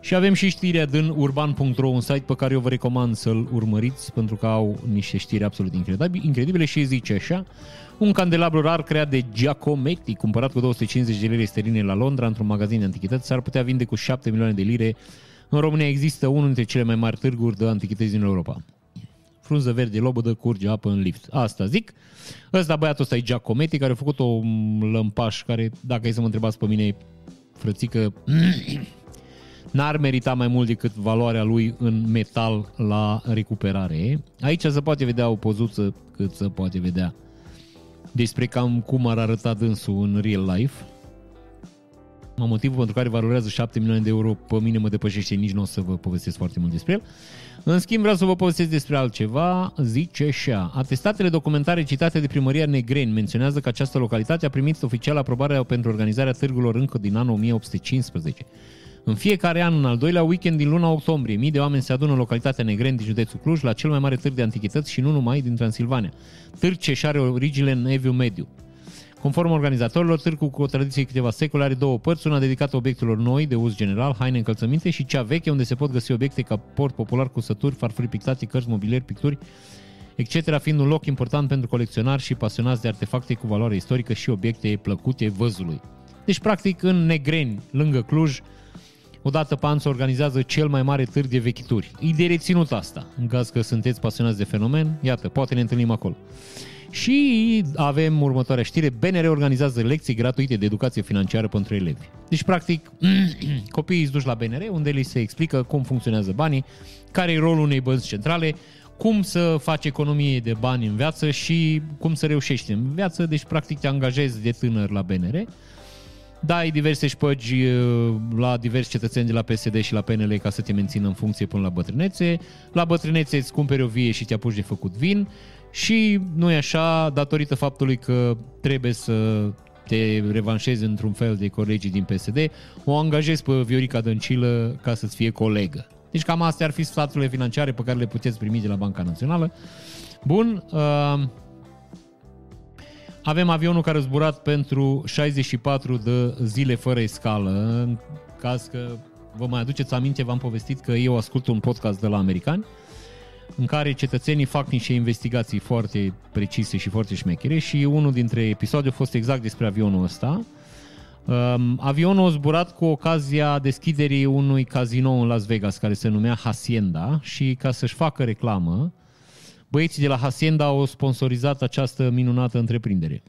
Și avem și știrea din urban.ro, un site pe care eu vă recomand să-l urmăriți pentru că au niște știri absolut incredibile și zice așa. Un candelabru rar creat de Giacometti, cumpărat cu 250 de lire sterline la Londra într-un magazin de antichități, s-ar putea vinde cu 7 milioane de lire. În România există unul dintre cele mai mari târguri de antichități din Europa. Frunză verde, lobădă, curge apă în lift. Asta zic. Ăsta băiatul ăsta e Giacometti, care a făcut o lămpaș care, dacă e să mă întrebați pe mine, frățică, n-ar merita mai mult decât valoarea lui în metal la recuperare. Aici se poate vedea o pozuță cât se poate vedea despre cam cum ar arăta dânsul în real life. Motivul pentru care valorează 7 milioane de euro pe mine mă depășește, nici nu o să vă povestesc foarte mult despre el. În schimb, vreau să vă povestesc despre altceva. Zice așa. Atestatele documentare citate de primăria Negreni menționează că această localitate a primit oficial aprobarea pentru organizarea târgurilor încă din anul 1815. În fiecare an, în al doilea weekend din luna octombrie, mii de oameni se adună în localitatea Negren din județul Cluj la cel mai mare târg de antichități și nu numai din Transilvania. Târg ce și are origine în Eviu Mediu. Conform organizatorilor, târgul cu o tradiție câteva secole are două părți, una dedicată obiectelor noi de uz general, haine, încălțăminte și cea veche unde se pot găsi obiecte ca port popular cu sături, farfurii pictate, cărți, mobilier, picturi, etc., fiind un loc important pentru colecționari și pasionați de artefacte cu valoare istorică și obiecte plăcute văzului. Deci, practic, în Negreni, lângă Cluj, Odată pe an se organizează cel mai mare târg de vechituri. E de reținut asta, în caz că sunteți pasionați de fenomen, iată, poate ne întâlnim acolo. Și avem următoarea știre, BNR organizează lecții gratuite de educație financiară pentru elevi. Deci, practic, copiii îți duci la BNR, unde li se explică cum funcționează banii, care e rolul unei bănci centrale, cum să faci economie de bani în viață și cum să reușești în viață. Deci, practic, te angajezi de tânăr la BNR dai diverse șpăgi uh, la diversi cetățeni de la PSD și la PNL ca să te mențină în funcție până la bătrânețe. La bătrânețe îți cumperi o vie și te apuci de făcut vin și nu e așa datorită faptului că trebuie să te revanșezi într-un fel de colegii din PSD, o angajezi pe Viorica Dăncilă ca să-ți fie colegă. Deci cam astea ar fi sfaturile financiare pe care le puteți primi de la Banca Națională. Bun, uh, avem avionul care a zburat pentru 64 de zile fără escală. În caz că vă mai aduceți aminte, v-am povestit că eu ascult un podcast de la americani în care cetățenii fac niște investigații foarte precise și foarte șmechere și unul dintre episoade a fost exact despre avionul ăsta. Um, avionul a zburat cu ocazia deschiderii unui casino în Las Vegas care se numea Hacienda și ca să-și facă reclamă, Băieții de la Hacienda au sponsorizat această minunată întreprindere.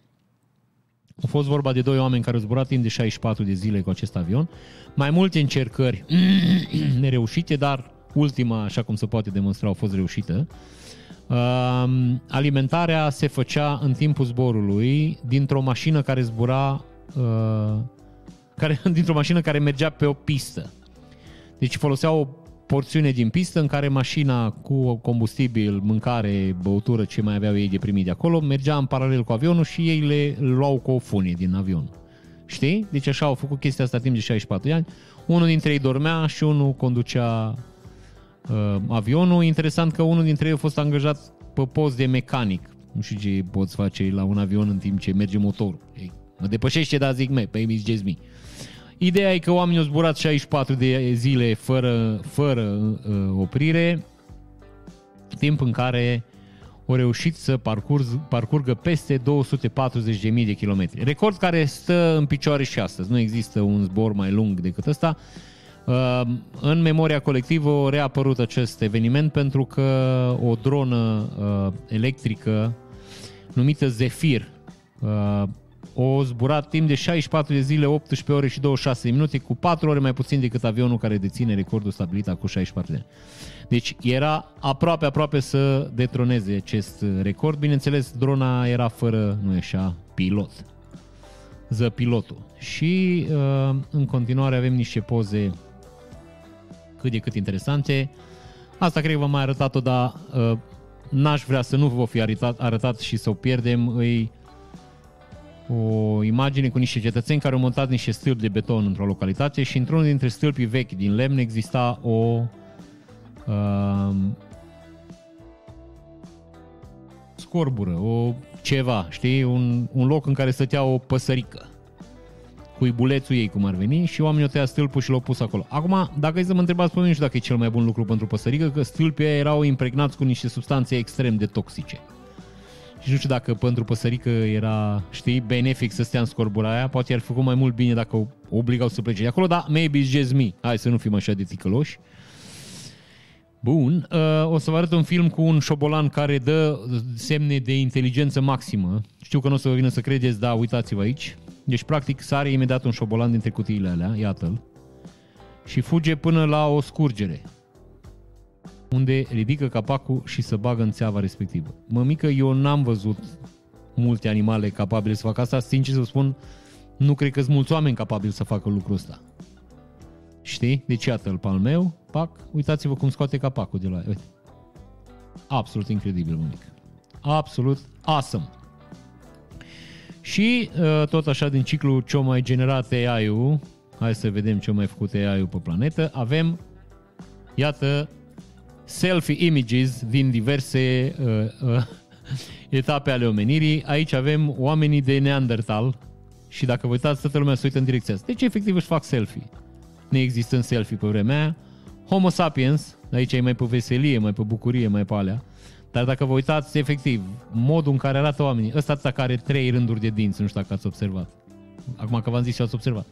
A fost vorba de doi oameni care au zburat timp de 64 de zile cu acest avion. Mai multe încercări nereușite, dar ultima, așa cum se poate demonstra, a fost reușită. Uh, alimentarea se făcea în timpul zborului dintr-o mașină care zbura uh, care, dintr-o mașină care mergea pe o pistă. Deci folosea o porțiune din pistă în care mașina cu combustibil, mâncare, băutură, ce mai aveau ei de primit de acolo, mergea în paralel cu avionul și ei le luau cu o funie din avion. Știi? Deci așa au făcut chestia asta timp de 64 de ani. Unul dintre ei dormea și unul conducea uh, avionul. Interesant că unul dintre ei a fost angajat pe post de mecanic. Nu știu ce poți face la un avion în timp ce merge motorul. Ei, mă depășește, dar zic, me, pe mi me. Ideea e că oamenii au zburat 64 de zile fără, fără uh, oprire, timp în care au reușit să parcurg, parcurgă peste 240.000 de kilometri. Record care stă în picioare și astăzi. Nu există un zbor mai lung decât ăsta. Uh, în memoria colectivă a reapărut acest eveniment pentru că o dronă uh, electrică numită Zephyr uh, o zburat timp de 64 de zile, 18 ore și 26 de minute, cu 4 ore mai puțin decât avionul care deține recordul stabilit acum 64 de ani. Deci era aproape, aproape să detroneze acest record. Bineînțeles, drona era fără, nu așa, pilot. Ză pilotul. Și uh, în continuare avem niște poze cât de cât interesante. Asta cred că v-am mai arătat-o, dar uh, n-aș vrea să nu vă fi arătat, arătat și să o pierdem. Îi o imagine cu niște cetățeni care au montat niște stâlpi de beton într-o localitate și într-unul dintre stâlpii vechi din lemn exista o uh, scorbură, o ceva, știi? Un, un loc în care stătea o păsărică cuibulețul ei, cum ar veni, și oamenii o tăia stâlpul și l-au pus acolo. Acum, dacă e să mă întrebați pe mine, nu știu dacă e cel mai bun lucru pentru păsărică, că stâlpii erau impregnați cu niște substanțe extrem de toxice. Și nu știu dacă pentru păsărică era, știi, benefic să stea în scorbura aia, poate ar fi făcut mai mult bine dacă o obligau să plece de acolo, dar maybe it's just me. Hai să nu fim așa de ticăloși. Bun, uh, o să vă arăt un film cu un șobolan care dă semne de inteligență maximă. Știu că nu o să vă vină să credeți, dar uitați-vă aici. Deci, practic, sare imediat un șobolan dintre cutiile alea, iată-l, și fuge până la o scurgere, unde ridică capacul și să bagă în țeava respectivă. Mămică, eu n-am văzut multe animale capabile să facă asta. Sincer să vă spun, nu cred că sunt mulți oameni capabili să facă lucrul ăsta. Știi? Deci iată-l pe al meu, pac, uitați-vă cum scoate capacul de la el. Uite. Absolut incredibil, mămică. Absolut awesome. Și uh, tot așa din ciclu ce mai generat AI-ul, hai să vedem ce mai făcut AI-ul pe planetă, avem, iată, selfie images din diverse uh, uh, etape ale omenirii. Aici avem oamenii de Neandertal și dacă vă uitați, toată lumea se uită în direcția asta. Deci, efectiv, își fac selfie. Ne există în selfie pe vremea aia. Homo sapiens, aici e mai pe veselie, mai pe bucurie, mai pe alea. Dar dacă vă uitați, efectiv, modul în care arată oamenii, ăsta care are trei rânduri de dinți, nu știu dacă ați observat. Acum că v-am zis și ați observat.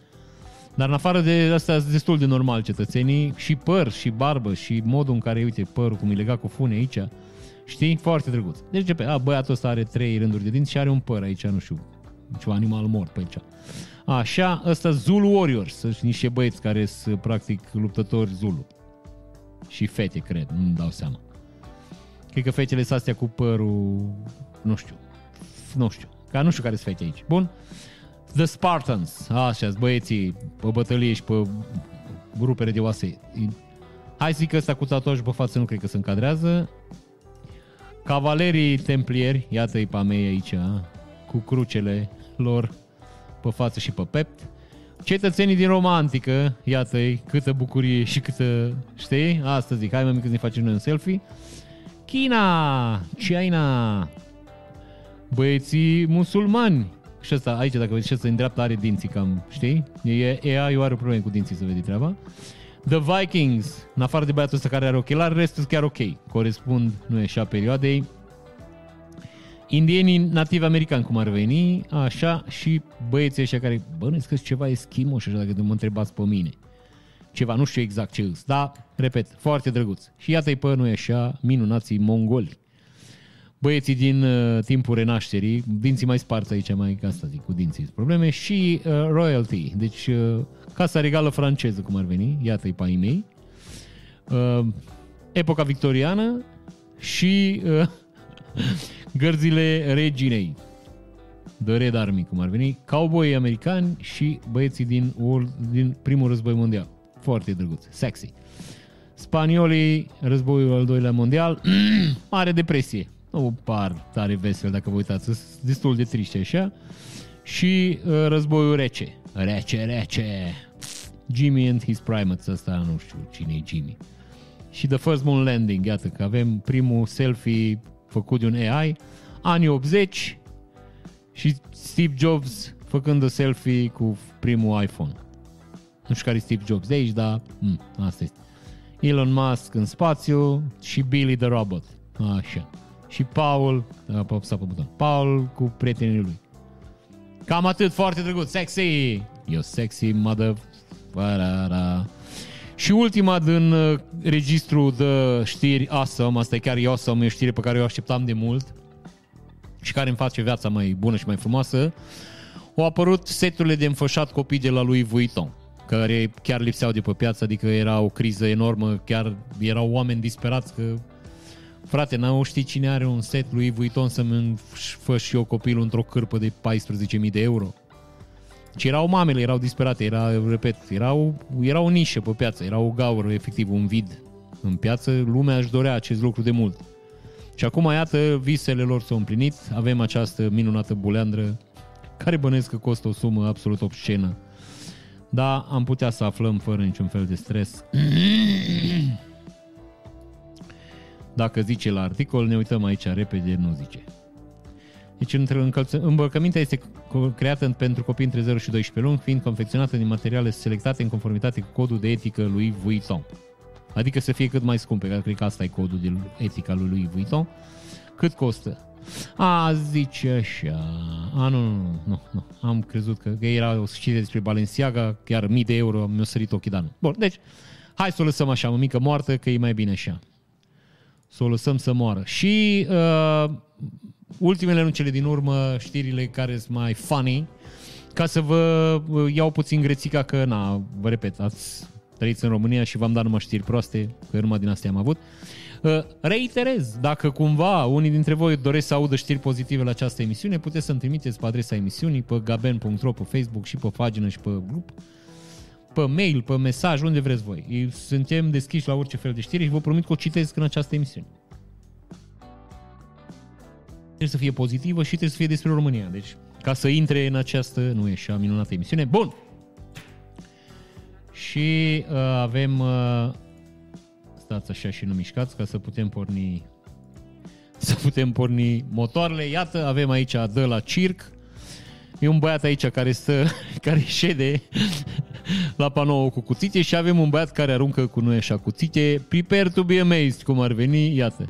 Dar în afară de asta, sunt destul de normal cetățenii, și păr, și barbă, și modul în care, uite, părul cum e legat cu fune aici, știi? Foarte drăguț. Deci, ce pe, a, băiatul ăsta are trei rânduri de dinți și are un păr aici, nu știu, ceva animal mort pe aici. Așa, ăsta Zulu Warriors, sunt niște băieți care sunt practic luptători Zulu. Și fete, cred, nu-mi dau seama. Cred că fetele sunt astea cu părul, nu știu, nu știu, ca nu știu care sunt fete aici. Bun? The Spartans, așa, băieții pe bătălie și pe rupere de oase. Hai să zic că ăsta cu tatuaj pe față nu cred că se încadrează. Cavalerii templieri, iată-i pe mei aici, cu crucele lor pe față și pe pept. Cetățenii din Roma Antică, iată-i, câtă bucurie și câtă, știi? Asta zic, hai mai mică să ne facem noi un selfie. China, China, băieții musulmani. Și ăsta, aici, dacă vedeți, și ăsta în dreapta are dinții cam, știi? E, AI are probleme cu dinții, să vede treaba. The Vikings, în afară de băiatul ăsta care are ochelari, restul chiar ok. Corespund, nu e așa perioadei. Indienii nativi americani, cum ar veni, așa, și băieții ăștia care, bănuiesc că ceva eschimo și așa, dacă mă întrebați pe mine. Ceva, nu știu exact ce îs, dar, repet, foarte drăguț. Și iată-i pe nu așa, minunații mongoli. Băieții din uh, timpul renașterii, dinții mai sparți aici, mai ca asta zic, cu dinții probleme, și uh, royalty, deci uh, casa regală franceză, cum ar veni, iată-i pe mei. Uh, epoca victoriană și uh, gărzile reginei. The Red Army, cum ar veni, cowboy americani și băieții din, din primul război mondial. Foarte drăguț, sexy. Spaniolii, războiul al doilea mondial, mare depresie. Nu par tare vesel dacă vă uitați, sunt destul de triște așa. Și uh, războiul rece. Rece, rece. Jimmy and his primates, ăsta nu știu cine e Jimmy. Și The First Moon Landing, iată că avem primul selfie făcut de un AI, anii 80 și Steve Jobs făcând o selfie cu primul iPhone. Nu știu care e Steve Jobs de aici, dar m, asta este. Elon Musk în spațiu și Billy the Robot. Așa. Și Paul, a pe buton. Paul cu prietenii lui. Cam atât, foarte drăguț, sexy! Eu sexy, mother... Farara. Și ultima din uh, registru de știri awesome, asta e chiar awesome, e o știre pe care o așteptam de mult și care îmi face viața mai bună și mai frumoasă, au apărut seturile de înfășat copii de la lui Vuitton, care chiar lipseau de pe piață, adică era o criză enormă, chiar erau oameni disperați că frate, n-au ști cine are un set lui Vuitton să-mi fă și eu copilul într-o cârpă de 14.000 de euro. Și erau mamele, erau disperate, era, repet, erau, era o nișă pe piață, era o gaură, efectiv, un vid în piață, lumea își dorea acest lucru de mult. Și acum, iată, visele lor s-au împlinit, avem această minunată buleandră, care bănesc că costă o sumă absolut obscenă. Da, am putea să aflăm fără niciun fel de stres. Dacă zice la articol, ne uităm aici repede, nu zice. Deci încălță, îmbrăcămintea este creată pentru copii între 0 și 12 luni, fiind confecționată din materiale selectate în conformitate cu codul de etică lui Vuitton. Adică să fie cât mai scumpe, că cred că asta e codul de etică lui lui Vuitton. Cât costă? A, zice așa. A, nu, nu, nu, nu, nu. Am crezut că, că era o știre despre Balenciaga, chiar mii de euro, mi-a sărit ochii, dar nu. Bun, deci, hai să o lăsăm așa, mică moartă, că e mai bine așa. Să o lăsăm să moară. Și uh, ultimele, nu cele din urmă, știrile care sunt mai funny, ca să vă iau puțin grețica că, na, vă repet, ați trăiți în România și v-am dat numai știri proaste, că numai din astea am avut. Uh, reiterez, dacă cumva unii dintre voi doresc să audă știri pozitive la această emisiune, puteți să-mi trimiteți pe adresa emisiunii, pe gaben.ro, pe Facebook și pe pagină și pe grup, pe mail, pe mesaj, unde vreți voi. Suntem deschiși la orice fel de știri și vă promit că o citesc în această emisiune. Trebuie să fie pozitivă și trebuie să fie despre România. Deci, ca să intre în această, nu e așa minunată emisiune. Bun! Și uh, avem uh, stați așa și nu mișcați ca să putem porni să putem porni motoarele. Iată, avem aici de la circ. E un băiat aici care stă, care șede la panou cu cuțite și avem un băiat care aruncă cu noi așa cuțite. Prepare to be amazed, cum ar veni, iată.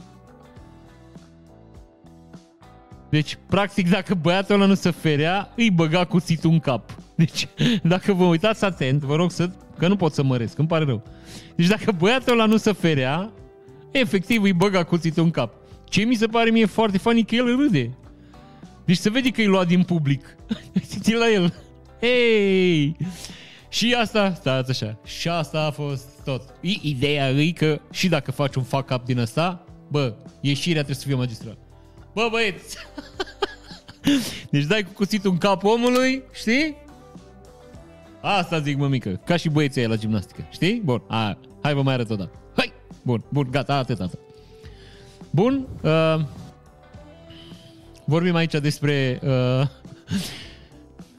Deci, practic, dacă băiatul ăla nu se ferea, îi băga cuțitul în cap. Deci, dacă vă uitați atent, vă rog să... Că nu pot să măresc, îmi pare rău. Deci dacă băiatul ăla nu se ferea, efectiv îi băga cuțitul în cap. Ce mi se pare mie foarte funny că el râde. Deci se vede că e luat din public. Știți la el. Hei! Și asta, stați așa, și asta a fost tot. Ideea e că și dacă faci un fuck up din asta, bă, ieșirea trebuie să fie magistral. Bă, băieți! deci dai cu cuțitul în cap omului, știi? Asta zic, mămică, ca și băieții la gimnastică, știi? Bun, a, hai vă mai arăt o dată. Hai! Bun, bun, gata, atât, atât. Bun, uh, vorbim aici despre uh,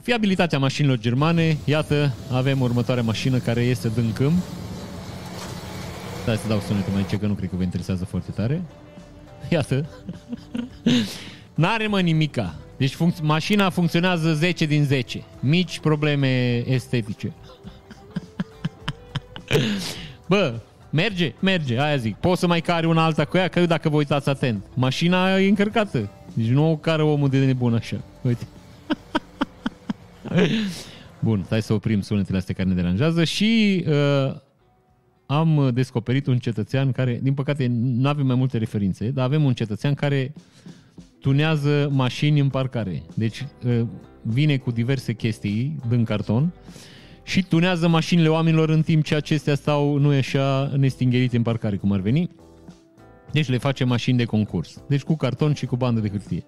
fiabilitatea mașinilor germane. Iată, avem următoarea mașină care este din câmp. Stai să dau sunetul mai că nu cred că vă interesează foarte tare. Iată. N-are mă nimica. Deci func- mașina funcționează 10 din 10. Mici probleme estetice. Bă, merge? Merge, aia zic. Poți să mai cari una alta cu ea, că eu dacă vă uitați atent. Mașina e încărcată. Deci nu o care omul de nebun așa. Uite. Bun, hai să oprim sunetele astea care ne deranjează și uh, am descoperit un cetățean care, din păcate, nu avem mai multe referințe, dar avem un cetățean care tunează mașini în parcare. Deci uh, vine cu diverse chestii din carton și tunează mașinile oamenilor în timp ce acestea stau, nu e așa, nestingherite în parcare, cum ar veni. Deci le face mașini de concurs. Deci cu carton și cu bandă de hârtie.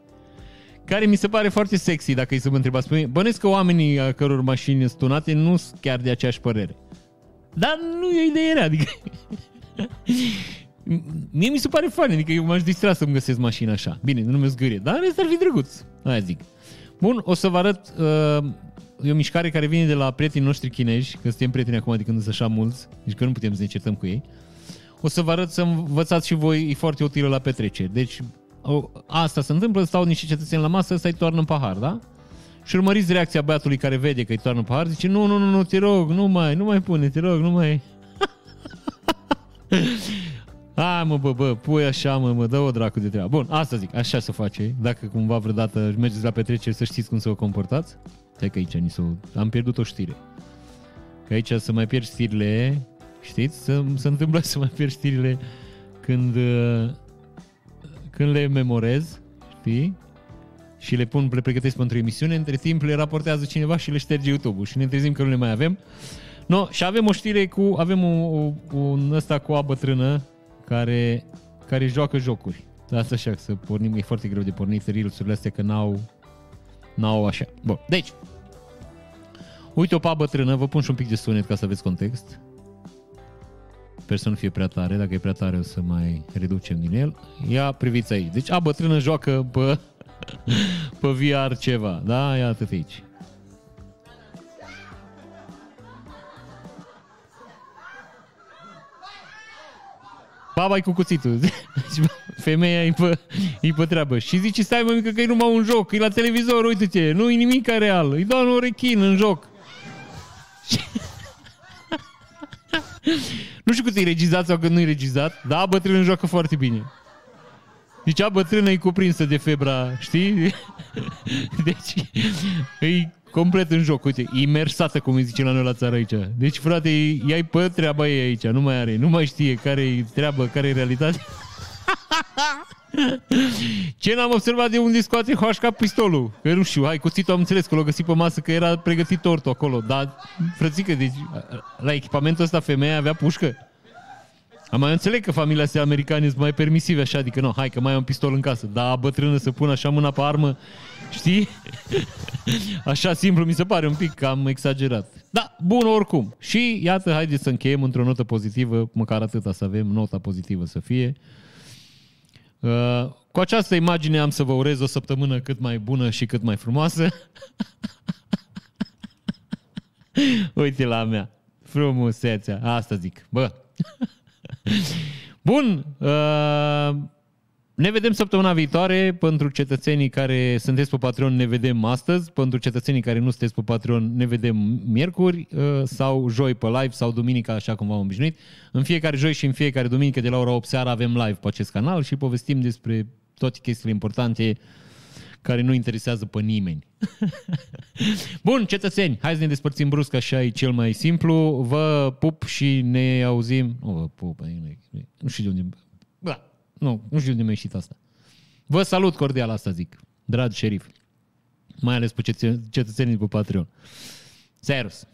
Care mi se pare foarte sexy, dacă îi să mă întrebați pe mine. Bănesc că oamenii a căror mașini sunt tunate nu sunt chiar de aceeași părere. Dar nu e idee rea, adică... Mie mi se pare fain, adică eu m-aș distra să-mi găsesc mașina așa. Bine, nu mi zgârie, dar în rest ar fi drăguț. Aia zic. Bun, o să vă arăt uh, e o mișcare care vine de la prietenii noștri chinezi, că suntem prieteni acum de când sunt așa mulți, deci că nu putem să ne certăm cu ei. O să vă arăt să învățați și voi, e foarte utilă la petreceri. Deci o, asta se întâmplă, stau niște cetățeni la masă, ăsta îi toarnă în pahar, da? Și urmăriți reacția băiatului care vede că îi toarnă în pahar, zice, nu, nu, nu, nu, te rog, nu mai, nu mai pune, te rog, nu mai... A, mă, bă, bă, pui așa, mă, mă, dă o dracu de treabă. Bun, asta zic, așa se face. Dacă cumva vreodată mergeți la petrecere să știți cum să vă comportați. Stai că aici ni s am pierdut o știre. Că aici să mai pierd știrile, știți? Să, se întâmplă să mai pierd știrile când, uh, când le memorez, știi? Și le pun, le pregătesc pentru emisiune, între timp le raportează cineva și le șterge YouTube-ul și ne trezim că nu le mai avem. No, și avem o știre cu, avem un, un ăsta cu a bătrână care, care joacă jocuri. Asta așa, să pornim, e foarte greu de pornit reels astea că n-au, n-au așa. Bun, deci, uite o pa bătrână, vă pun și un pic de sunet ca să aveți context. Sper să nu fie prea tare, dacă e prea tare o să mai reducem din el. Ia priviți aici. Deci a bătrână joacă pe, pe VR ceva, da? Ia atât aici. Habai cu cuțitul. Deci, femeia e pe, e pe treabă. Și zice, stai mă mică că e numai un joc, e la televizor, uite-te, nu e nimic real, e doar un rechin în joc. nu știu cât e regizat sau cât nu e regizat, dar bătrânul joacă foarte bine. Deci a bătrână e cuprinsă de febra, știi? Deci e complet în joc, uite, imersată, cum îi zice la noi la țară aici. Deci, frate, i-ai pe treaba ei aici, nu mai are, nu mai știe care e treabă, care e realitate. Ce n-am observat de unde scoate hoașca pistolul? Că nu știu, hai, cuțitul am înțeles că l-a găsit pe masă că era pregătit tortul acolo, dar, frățică, deci, la echipamentul ăsta femeia avea pușcă. Am mai înțeleg că familia astea americane sunt mai permisive așa, adică nu, hai că mai am un pistol în casă, dar bătrână să pună așa mâna pe armă, știi? Așa simplu mi se pare un pic cam exagerat. Da, bun oricum. Și iată, haideți să încheiem într-o notă pozitivă, măcar atâta să avem, nota pozitivă să fie. Uh, cu această imagine am să vă urez o săptămână cât mai bună și cât mai frumoasă. Uite la mea. Frumusețea. Asta zic. Bă. Bun. Uh, ne vedem săptămâna viitoare. Pentru cetățenii care sunteți pe Patreon, ne vedem astăzi. Pentru cetățenii care nu sunteți pe Patreon, ne vedem miercuri uh, sau joi pe live sau duminica, așa cum v-am obișnuit. În fiecare joi și în fiecare duminică de la ora 8 seara avem live pe acest canal și povestim despre toate chestiile importante care nu interesează pe nimeni. Bun, cetățeni, hai să ne despărțim brusc, așa e cel mai simplu. Vă pup și ne auzim. Nu vă pup, nu știu de unde... Da, nu, nu știu de unde mi-a ieșit asta. Vă salut cordial, asta zic, dragi șerif. Mai ales pe cetățenii pe Patreon. Serus!